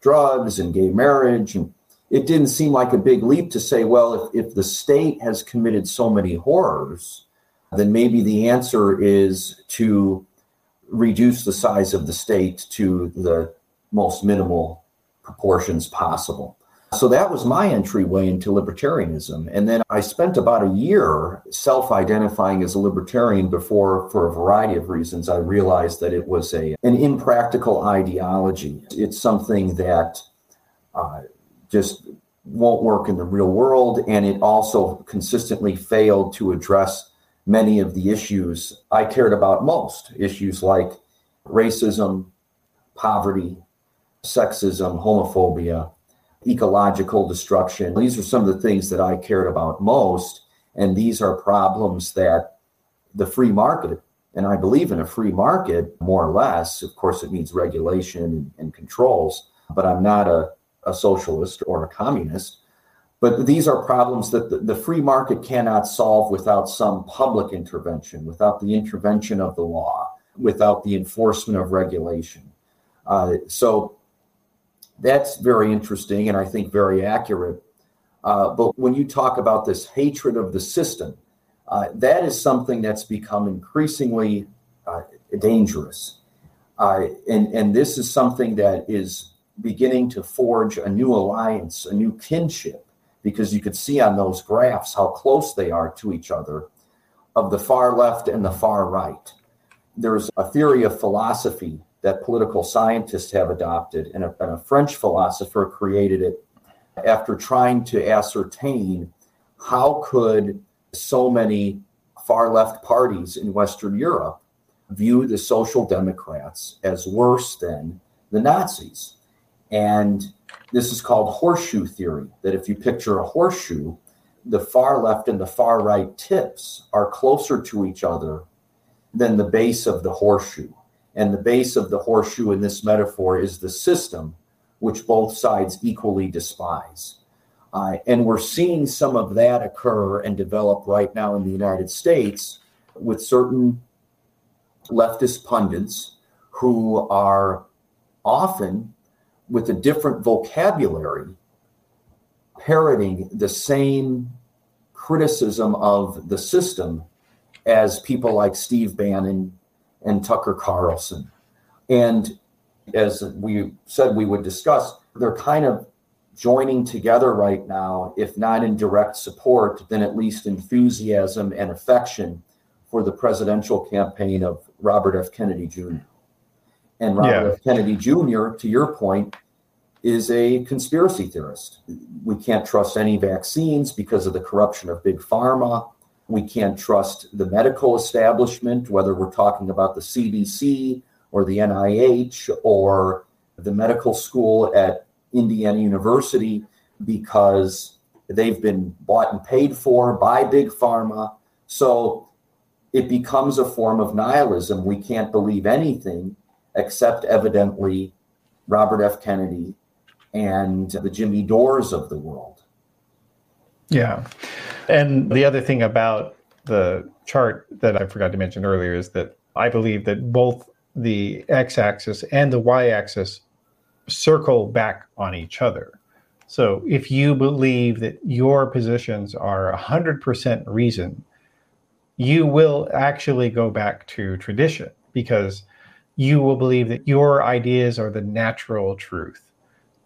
drugs and gay marriage. And it didn't seem like a big leap to say, well, if, if the state has committed so many horrors, then maybe the answer is to reduce the size of the state to the most minimal proportions possible. So that was my entryway into libertarianism. And then I spent about a year self identifying as a libertarian before, for a variety of reasons, I realized that it was a, an impractical ideology. It's something that uh, just won't work in the real world. And it also consistently failed to address many of the issues I cared about most issues like racism, poverty, sexism, homophobia ecological destruction. These are some of the things that I cared about most. And these are problems that the free market, and I believe in a free market more or less. Of course, it needs regulation and, controls, but I'm not a, a socialist or a communist. But these are problems that the, the free market cannot solve without some public intervention, without the intervention of the law, without the enforcement of regulation. Uh, so that's very interesting and I think very accurate. Uh, but when you talk about this hatred of the system, uh, that is something that's become increasingly uh, dangerous. Uh, and, and this is something that is beginning to forge a new alliance, a new kinship, because you could see on those graphs how close they are to each other of the far left and the far right. There's a theory of philosophy that political scientists have adopted, and a, and a French philosopher created it after trying to ascertain how could so many far left parties in Western Europe view the Social Democrats as worse than the Nazis. And this is called horseshoe theory that if you picture a horseshoe, the far left and the far right tips are closer to each other than the base of the horseshoe. And the base of the horseshoe in this metaphor is the system, which both sides equally despise. Uh, and we're seeing some of that occur and develop right now in the United States with certain leftist pundits who are often, with a different vocabulary, parroting the same criticism of the system as people like Steve Bannon and Tucker Carlson. And as we said we would discuss, they're kind of joining together right now, if not in direct support, then at least enthusiasm and affection for the presidential campaign of Robert F. Kennedy Jr. And Robert yeah. F. Kennedy Jr., to your point, is a conspiracy theorist. We can't trust any vaccines because of the corruption of big pharma. We can't trust the medical establishment, whether we're talking about the CDC or the NIH or the medical school at Indiana University, because they've been bought and paid for by big pharma. So it becomes a form of nihilism. We can't believe anything except evidently Robert F. Kennedy and the Jimmy Dores of the world. Yeah. And the other thing about the chart that I forgot to mention earlier is that I believe that both the x axis and the y axis circle back on each other. So if you believe that your positions are 100% reason, you will actually go back to tradition because you will believe that your ideas are the natural truth,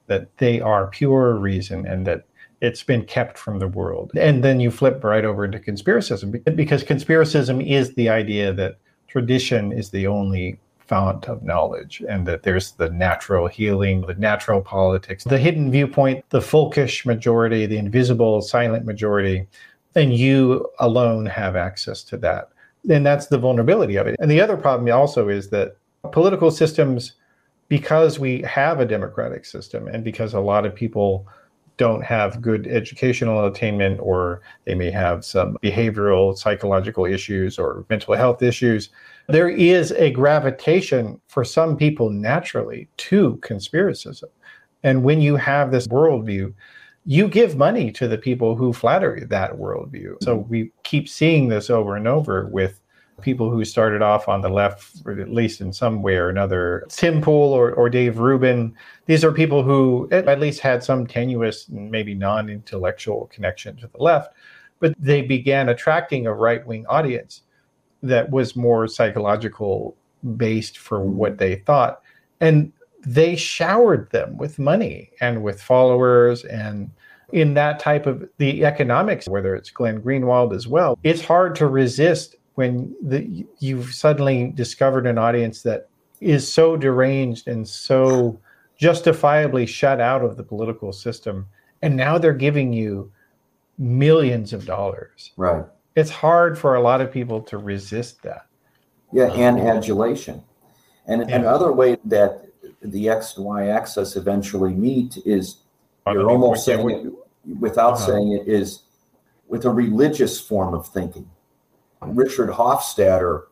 that they are pure reason, and that it's been kept from the world. And then you flip right over into conspiracism because conspiracism is the idea that tradition is the only fount of knowledge and that there's the natural healing, the natural politics, the hidden viewpoint, the folkish majority, the invisible silent majority, and you alone have access to that. And that's the vulnerability of it. And the other problem also is that political systems, because we have a democratic system and because a lot of people don't have good educational attainment or they may have some behavioral psychological issues or mental health issues there is a gravitation for some people naturally to conspiracism. And when you have this worldview you give money to the people who flatter that worldview. So we keep seeing this over and over with people who started off on the left, at least in some way or another. Tim Pool or, or Dave Rubin, these are people who at least had some tenuous, maybe non intellectual connection to the left, but they began attracting a right wing audience that was more psychological based for what they thought. And they showered them with money and with followers and in that type of the economics, whether it's Glenn Greenwald as well, it's hard to resist when the, you've suddenly discovered an audience that is so deranged and so justifiably shut out of the political system. And now they're giving you millions of dollars. Right. It's hard for a lot of people to resist that. Yeah, and adulation. And Yeah. another way that the X and Y axis eventually meet is you're almost saying it without Uh-huh. saying it is with a religious form of thinking. Richard Hofstadter,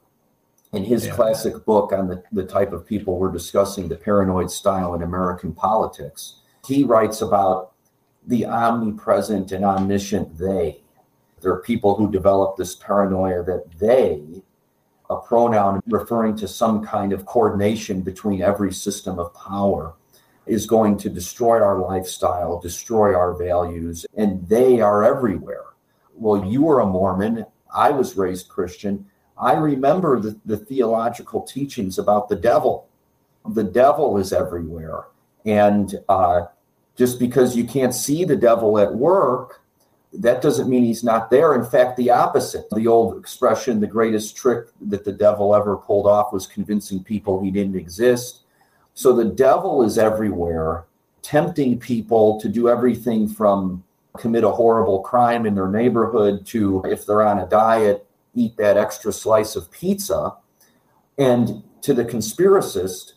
in his Yeah. classic book on the, the type of people we're discussing, the paranoid style in American politics, he writes about the omnipresent and omniscient they. There are people who develop this paranoia that they, a pronoun referring to some kind of coordination between every system of power, is going to destroy our lifestyle, destroy our values, and they are everywhere. Well, you are a Mormon. I was raised Christian. I remember the, the theological teachings about the devil. The devil is everywhere. And uh, just because you can't see the devil at work, that doesn't mean he's not there. In fact, the opposite. The old expression, the greatest trick that the devil ever pulled off was convincing people he didn't exist. So the devil is everywhere, tempting people to do everything from commit a horrible crime in their neighborhood to, if they're on a diet, eat that extra slice of pizza. And to the conspiracist,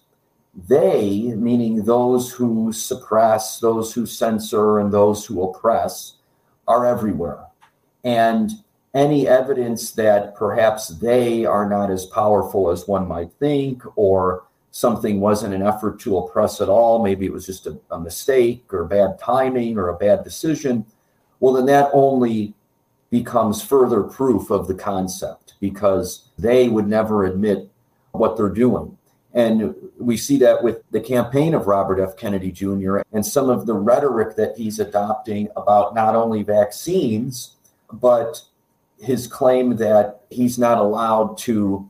they, meaning those who suppress, those who censor, and those who oppress, are everywhere. And any evidence that perhaps they are not as powerful as one might think, or something wasn't an effort to oppress at all, maybe it was just a, a mistake or bad timing or a bad decision, well, then that only becomes further proof of the concept because they would never admit what they're doing. And we see that with the campaign of Robert F. Kennedy Jr. and some of the rhetoric that he's adopting about not only vaccines, but his claim that he's not allowed to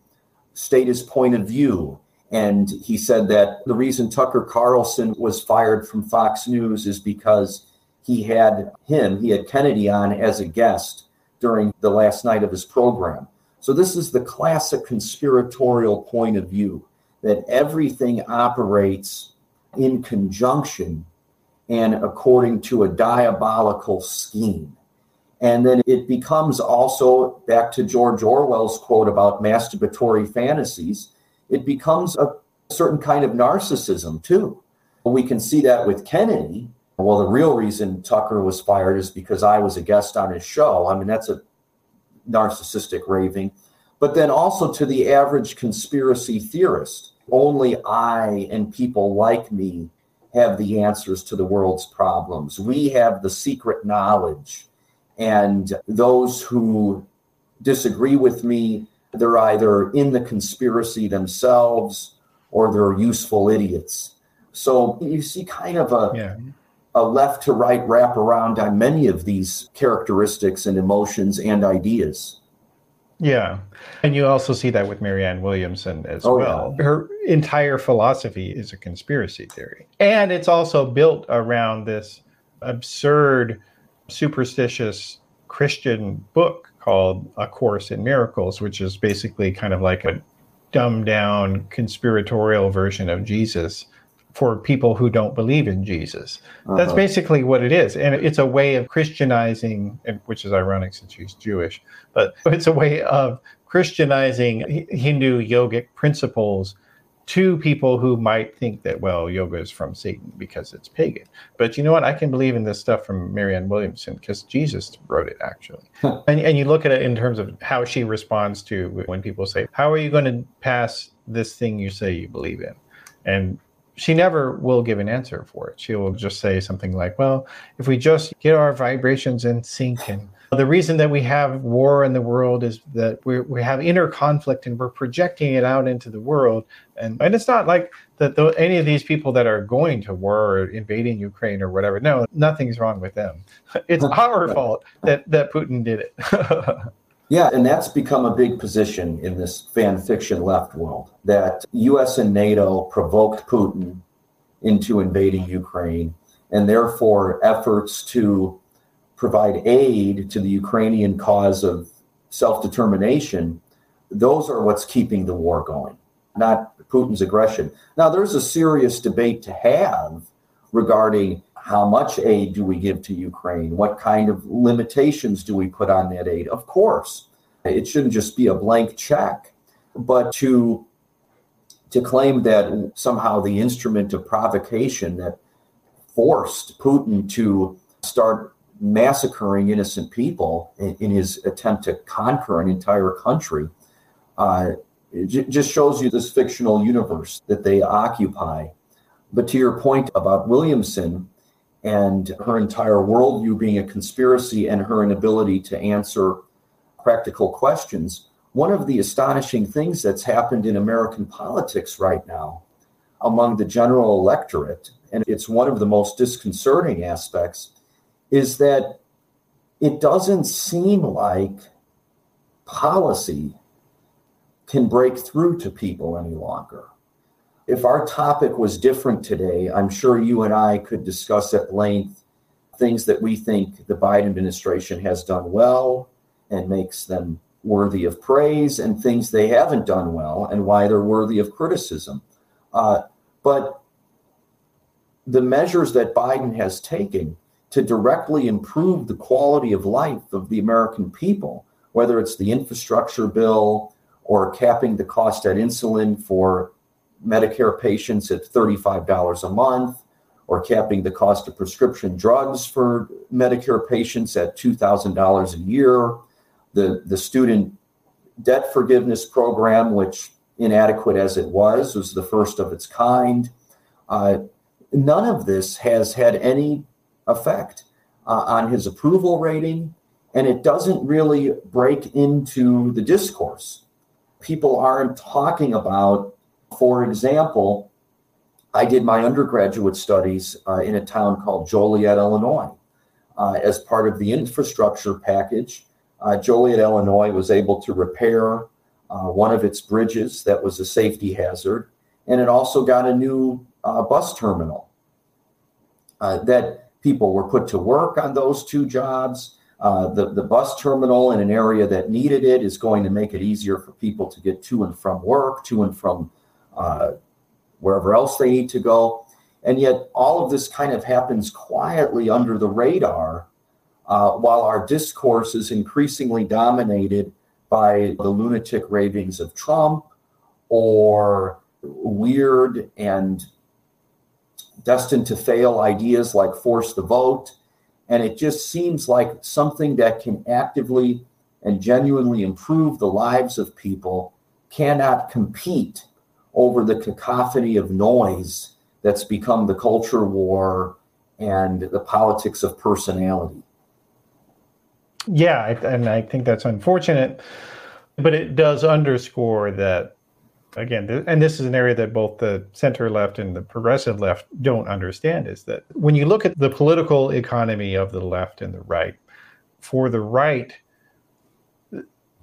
state his point of view. And he said that the reason Tucker Carlson was fired from Fox News is because he had him, he had Kennedy on as a guest during the last night of his program. So this is the classic conspiratorial point of view that everything operates in conjunction and according to a diabolical scheme. And then it becomes also back to George Orwell's quote about masturbatory fantasies, it becomes a certain kind of narcissism too. We can see that with Kennedy. Well, the real reason Tucker was fired is because I was a guest on his show. I mean, that's a narcissistic raving. But then also to the average conspiracy theorist, only I and people like me have the answers to the world's problems. We have the secret knowledge. And those who disagree with me, they're either in the conspiracy themselves or they're useful idiots. So you see kind of a, Yeah. a left to right wraparound on many of these characteristics and emotions and ideas. Yeah. And you also see that with Marianne Williamson as Oh, well. Her entire philosophy is a conspiracy theory. And it's also built around this absurd, superstitious Christian book called A Course in Miracles, which is basically kind of like a dumbed down conspiratorial version of Jesus for people who don't believe in Jesus. That's Uh-huh. basically what it is. And it's a way of Christianizing, which is ironic since she's Jewish, but it's a way of Christianizing Hindu yogic principles to people who might think that, well, yoga is from Satan because it's pagan. But you know what? I can believe in this stuff from Marianne Williamson because Jesus wrote it actually. and, and you look at it in terms of how she responds to when people say, How are you going to pass this thing you say you believe in? And she never will give an answer for it. She will just say something like, Well, if we just get our vibrations in sync and the reason that we have war in the world is that we we have inner conflict and we're projecting it out into the world. And, and it's not like that th- any of these people that are going to war or invading Ukraine or whatever. No, nothing's wrong with them. It's our fault that, that Putin did it. Yeah, and that's become a big position in this fan fiction left world that US and NATO provoked Putin into invading Ukraine, and therefore efforts to provide aid to the Ukrainian cause of self determination, those are what's keeping the war going, not Putin's aggression. Now, there's a serious debate to have regarding how much aid do we give to Ukraine? What kind of limitations do we put on that aid? Of course, it shouldn't just be a blank check, but to to claim that somehow the instrument of provocation that forced Putin to start massacring innocent people in, in his attempt to conquer an entire country uh, j- just shows you this fictional universe that they occupy. But to your point about Williamson and her entire worldview being a conspiracy and her inability to answer practical questions, one of the astonishing things that's happened in American politics right now among the general electorate, and it's one of the most disconcerting aspects, is that it doesn't seem like policy can break through to people any longer. If our topic was different today, I'm sure you and I could discuss at length things that we think the Biden administration has done well and makes them worthy of praise, and things they haven't done well and why they're worthy of criticism. Uh, but the measures that Biden has taken to directly improve the quality of life of the American people, whether it's the infrastructure bill or capping the cost at insulin for Medicare patients at $35 a month, or capping the cost of prescription drugs for Medicare patients at $2,000 a year, the, the student debt forgiveness program, which inadequate as it was, was the first of its kind. Uh, none of this has had any effect uh, on his approval rating, and it doesn't really break into the discourse. People aren't talking about, for example, I did my undergraduate studies uh, in a town called Joliet, Illinois. Uh, as part of the infrastructure package, uh, Joliet, Illinois was able to repair uh, one of its bridges that was a safety hazard, and it also got a new uh, bus terminal uh, that people were put to work on those two jobs. Uh, the, the bus terminal in an area that needed it is going to make it easier for people to get to and from work, to and from uh, wherever else they need to go. And yet, all of this kind of happens quietly under the radar uh, while our discourse is increasingly dominated by the lunatic ravings of Trump or weird and destined to fail ideas like force the vote. And it just seems like something that can actively and genuinely improve the lives of people cannot compete over the cacophony of noise that's become the culture war and the politics of personality. Yeah, and I think that's unfortunate, but it does underscore that again, and this is an area that both the center left and the progressive left don't understand is that when you look at the political economy of the left and the right, for the right,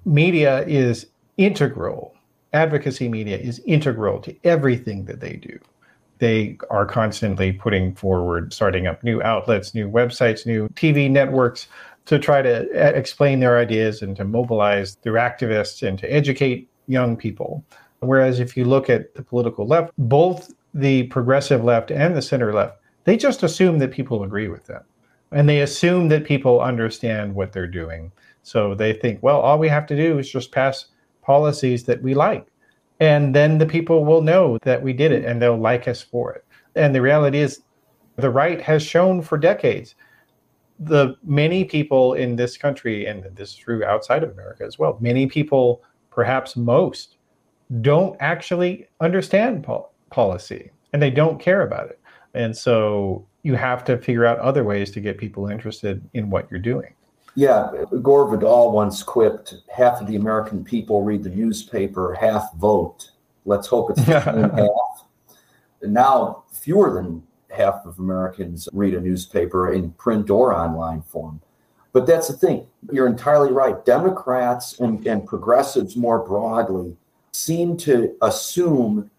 media is integral. Advocacy media is integral to everything that they do. They are constantly putting forward, starting up new outlets, new websites, new TV networks to try to uh, explain their ideas and to mobilize their activists and to educate young people. Whereas if you look at the political left, both the progressive left and the center left, they just assume that people agree with them. And they assume that people understand what they're doing. So they think, well, all we have to do is just pass policies that we like. And then the people will know that we did it and they'll like us for it. And the reality is, the right has shown for decades the many people in this country, and this is true outside of America as well, many people, perhaps most, don't actually understand pol- policy and they don't care about it. And so you have to figure out other ways to get people interested in what you're doing. Yeah, Gore Vidal once quipped half of the American people read the newspaper, half vote. Let's hope it's half. Now, fewer than half of Americans read a newspaper in print or online form. But that's the thing. You're entirely right. Democrats and, and progressives more broadly seem to assume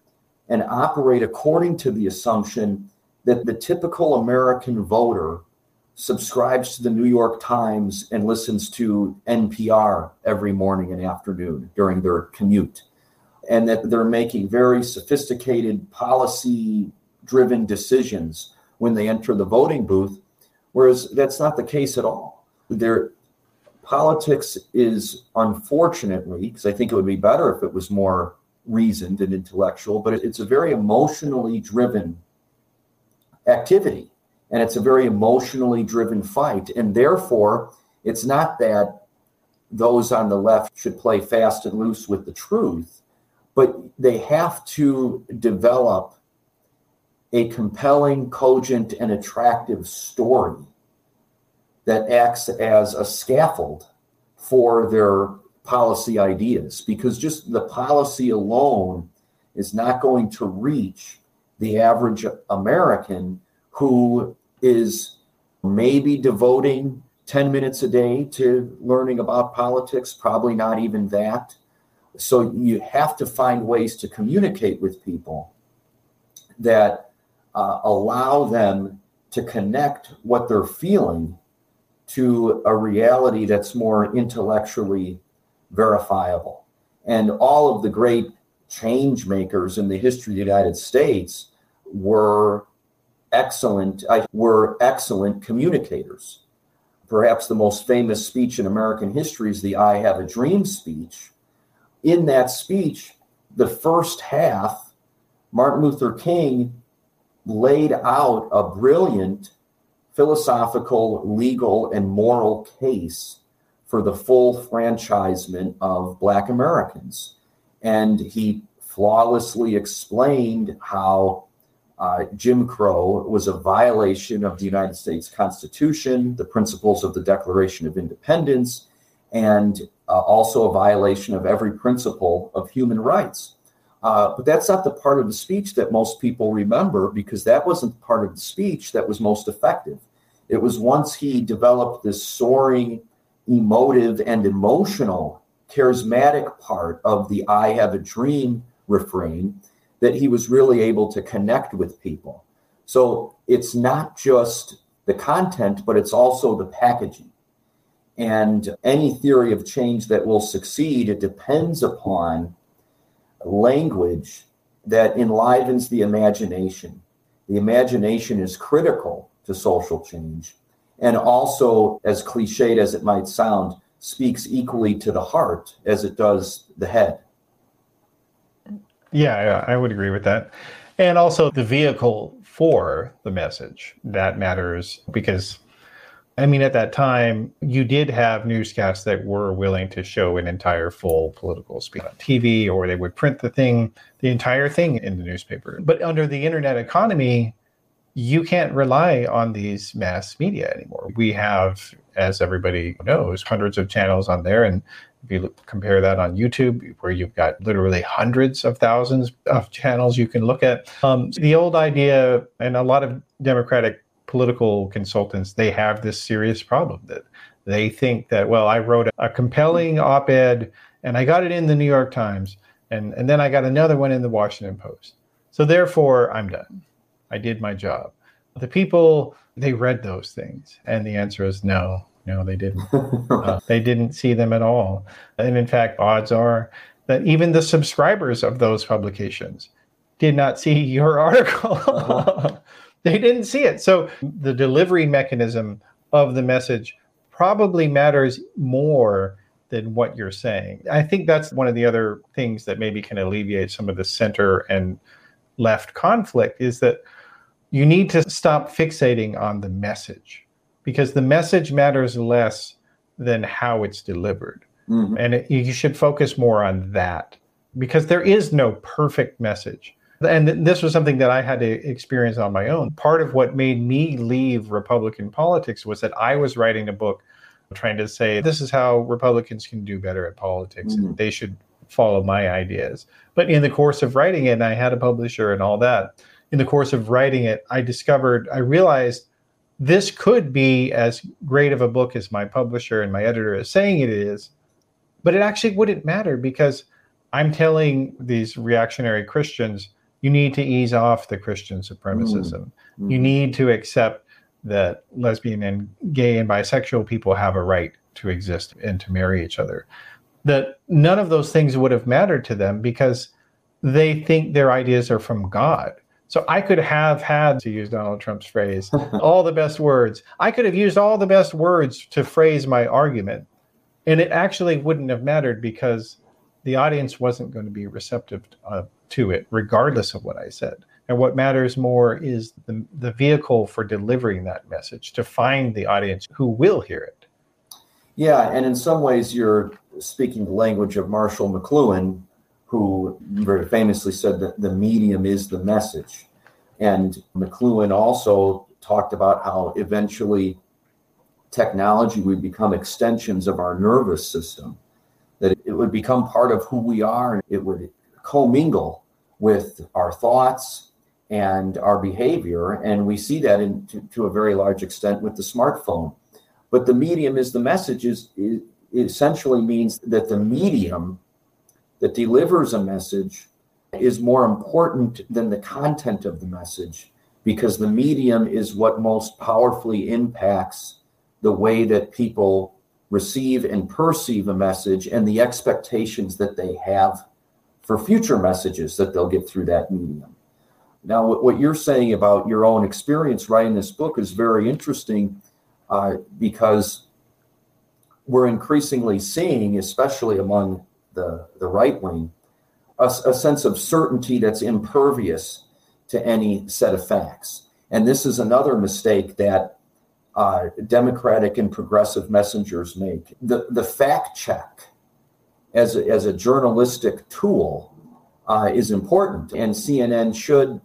and operate according to the assumption that the typical American voter subscribes to the New York Times and listens to NPR every morning and afternoon during their commute, and that they're making very sophisticated policy driven decisions when they enter the voting booth, whereas that's not the case at all. Their politics is unfortunately, because I think it would be better if it was more reasoned and intellectual, but it's a very emotionally driven activity. And it's a very emotionally driven fight. And therefore, it's not that those on the left should play fast and loose with the truth, but they have to develop a compelling, cogent, and attractive story that acts as a scaffold for their policy ideas because just the policy alone is not going to reach the average American who is maybe devoting 10 minutes a day to learning about politics, probably not even that. So you have to find ways to communicate with people that uh, allow them to connect what they're feeling to a reality that's more intellectually verifiable. And all of the great change makers in the history of the United States were excellent uh, were excellent communicators. Perhaps the most famous speech in American history is the I Have a Dream speech. In that speech, the first half, Martin Luther King laid out a brilliant philosophical, legal, and moral case for the full franchisement of Black Americans. And he flawlessly explained how uh, Jim Crow was a violation of the United States Constitution, the principles of the Declaration of Independence, and uh, also a violation of every principle of human rights. Uh, but that's not the part of the speech that most people remember because that wasn't part of the speech that was most effective. It was once he developed this soaring, emotive, and emotional, charismatic part of the I Have a Dream refrain that he was really able to connect with people. So it's not just the content, but it's also the packaging. And any theory of change that will succeed, it depends upon language that enlivens the imagination. The imagination is critical to social change. And also, as cliched as it might sound, speaks equally to the heart as it does the head. Yeah, I would agree with that. And also the vehicle for the message that matters because I mean, at that time, you did have newscasts that were willing to show an entire full political speech on TV, or they would print the thing, the entire thing in the newspaper. But under the internet economy, you can't rely on these mass media anymore. We have, as everybody knows, hundreds of channels on there. And if you compare that on YouTube, where you've got literally hundreds of thousands of channels you can look at, um, the old idea, and a lot of Democratic political consultants, they have this serious problem that they think that, well, I wrote a compelling op ed and I got it in the New York Times, and, and then I got another one in the Washington Post. So therefore, I'm done. I did my job. The people, they read those things. And the answer is no, no, they didn't. uh, they didn't see them at all. And in fact, odds are that even the subscribers of those publications did not see your article. uh-huh. they didn't see it. So the delivery mechanism of the message probably matters more than what you're saying. I think that's one of the other things that maybe can alleviate some of the center and left conflict is that you need to stop fixating on the message because the message matters less than how it's delivered. Mm-hmm. And it, you should focus more on that because there is no perfect message. And this was something that I had to experience on my own. Part of what made me leave Republican politics was that I was writing a book trying to say this is how Republicans can do better at politics mm-hmm. and they should follow my ideas. But in the course of writing it, and I had a publisher and all that, in the course of writing it, I discovered, I realized this could be as great of a book as my publisher and my editor is saying it is, but it actually wouldn't matter because I'm telling these reactionary Christians You need to ease off the Christian supremacism. Mm. You need to accept that lesbian and gay and bisexual people have a right to exist and to marry each other. That none of those things would have mattered to them because they think their ideas are from God. So I could have had, to use Donald Trump's phrase, all the best words. I could have used all the best words to phrase my argument. And it actually wouldn't have mattered because the audience wasn't going to be receptive uh, to it, regardless of what I said. And what matters more is the, the vehicle for delivering that message to find the audience who will hear it. Yeah, and in some ways, you're speaking the language of Marshall McLuhan, who very famously said that the medium is the message. And McLuhan also talked about how eventually technology would become extensions of our nervous system, that it would become part of who we are, and it would commingle with our thoughts and our behavior. And we see that in, to, to a very large extent with the smartphone. But the medium is the message is, is essentially means that the medium that delivers a message is more important than the content of the message because the medium is what most powerfully impacts the way that people receive and perceive a message and the expectations that they have for future messages that they'll get through that medium. Now, what you're saying about your own experience writing this book is very interesting uh, because we're increasingly seeing, especially among the, the right wing, a, a sense of certainty that's impervious to any set of facts. And this is another mistake that uh, Democratic and progressive messengers make. The, the fact check as a, as a journalistic tool uh, is important, and CNN should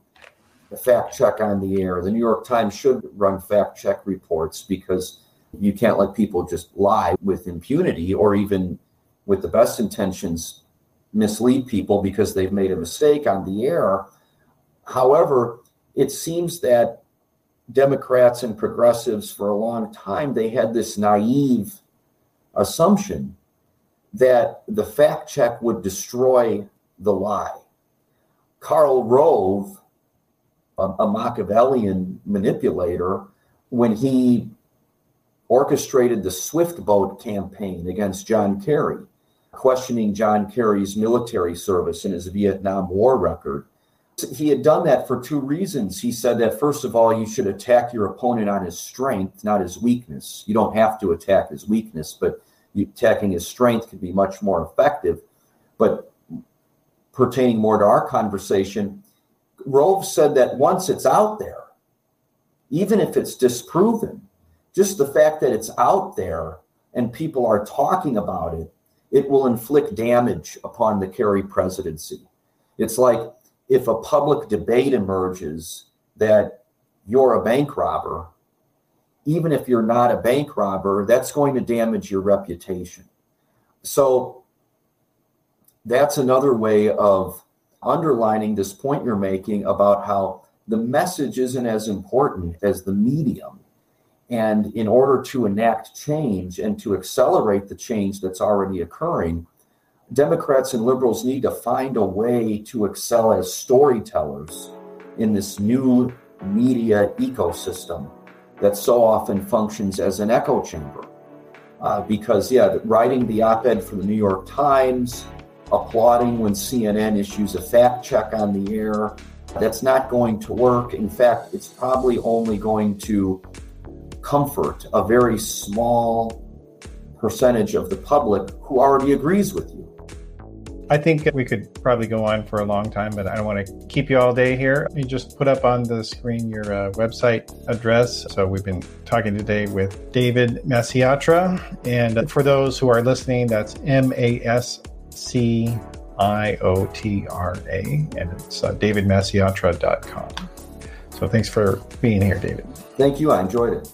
fact check on the air. The New York Times should run fact check reports because you can't let people just lie with impunity or even with the best intentions mislead people because they've made a mistake on the air. However, it seems that Democrats and progressives for a long time they had this naive assumption that the fact check would destroy the lie. Karl Rove a, a Machiavellian manipulator when he orchestrated the Swift Boat campaign against John Kerry, questioning John Kerry's military service and his Vietnam War record. He had done that for two reasons. He said that, first of all, you should attack your opponent on his strength, not his weakness. You don't have to attack his weakness, but attacking his strength can be much more effective. But pertaining more to our conversation, Rove said that once it's out there, even if it's disproven, just the fact that it's out there and people are talking about it, it will inflict damage upon the Kerry presidency. It's like if a public debate emerges that you're a bank robber, even if you're not a bank robber, that's going to damage your reputation. So that's another way of underlining this point you're making about how the message isn't as important as the medium. And in order to enact change and to accelerate the change that's already occurring, Democrats and liberals need to find a way to excel as storytellers in this new media ecosystem that so often functions as an echo chamber. Uh, because, yeah, writing the op ed for the New York Times, applauding when CNN issues a fact check on the air. That's not going to work. In fact, it's probably only going to comfort a very small percentage of the public who already agrees with you. I think we could probably go on for a long time, but I don't want to keep you all day here. You just put up on the screen your uh, website address. So we've been talking today with David Masciotra. And for those who are listening, that's M A S C I O T R A, and it's uh, davidmasciotra.com. So thanks for being here, David. Thank you. I enjoyed it.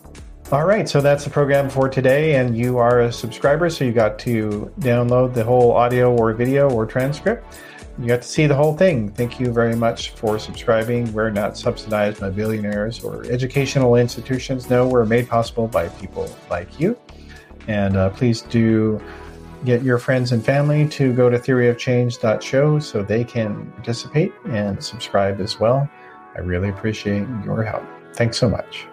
All right, so that's the program for today, and you are a subscriber, so you got to download the whole audio or video or transcript. You got to see the whole thing. Thank you very much for subscribing. We're not subsidized by billionaires or educational institutions. No, we're made possible by people like you. And uh, please do get your friends and family to go to theoryofchange.show so they can participate and subscribe as well. I really appreciate your help. Thanks so much.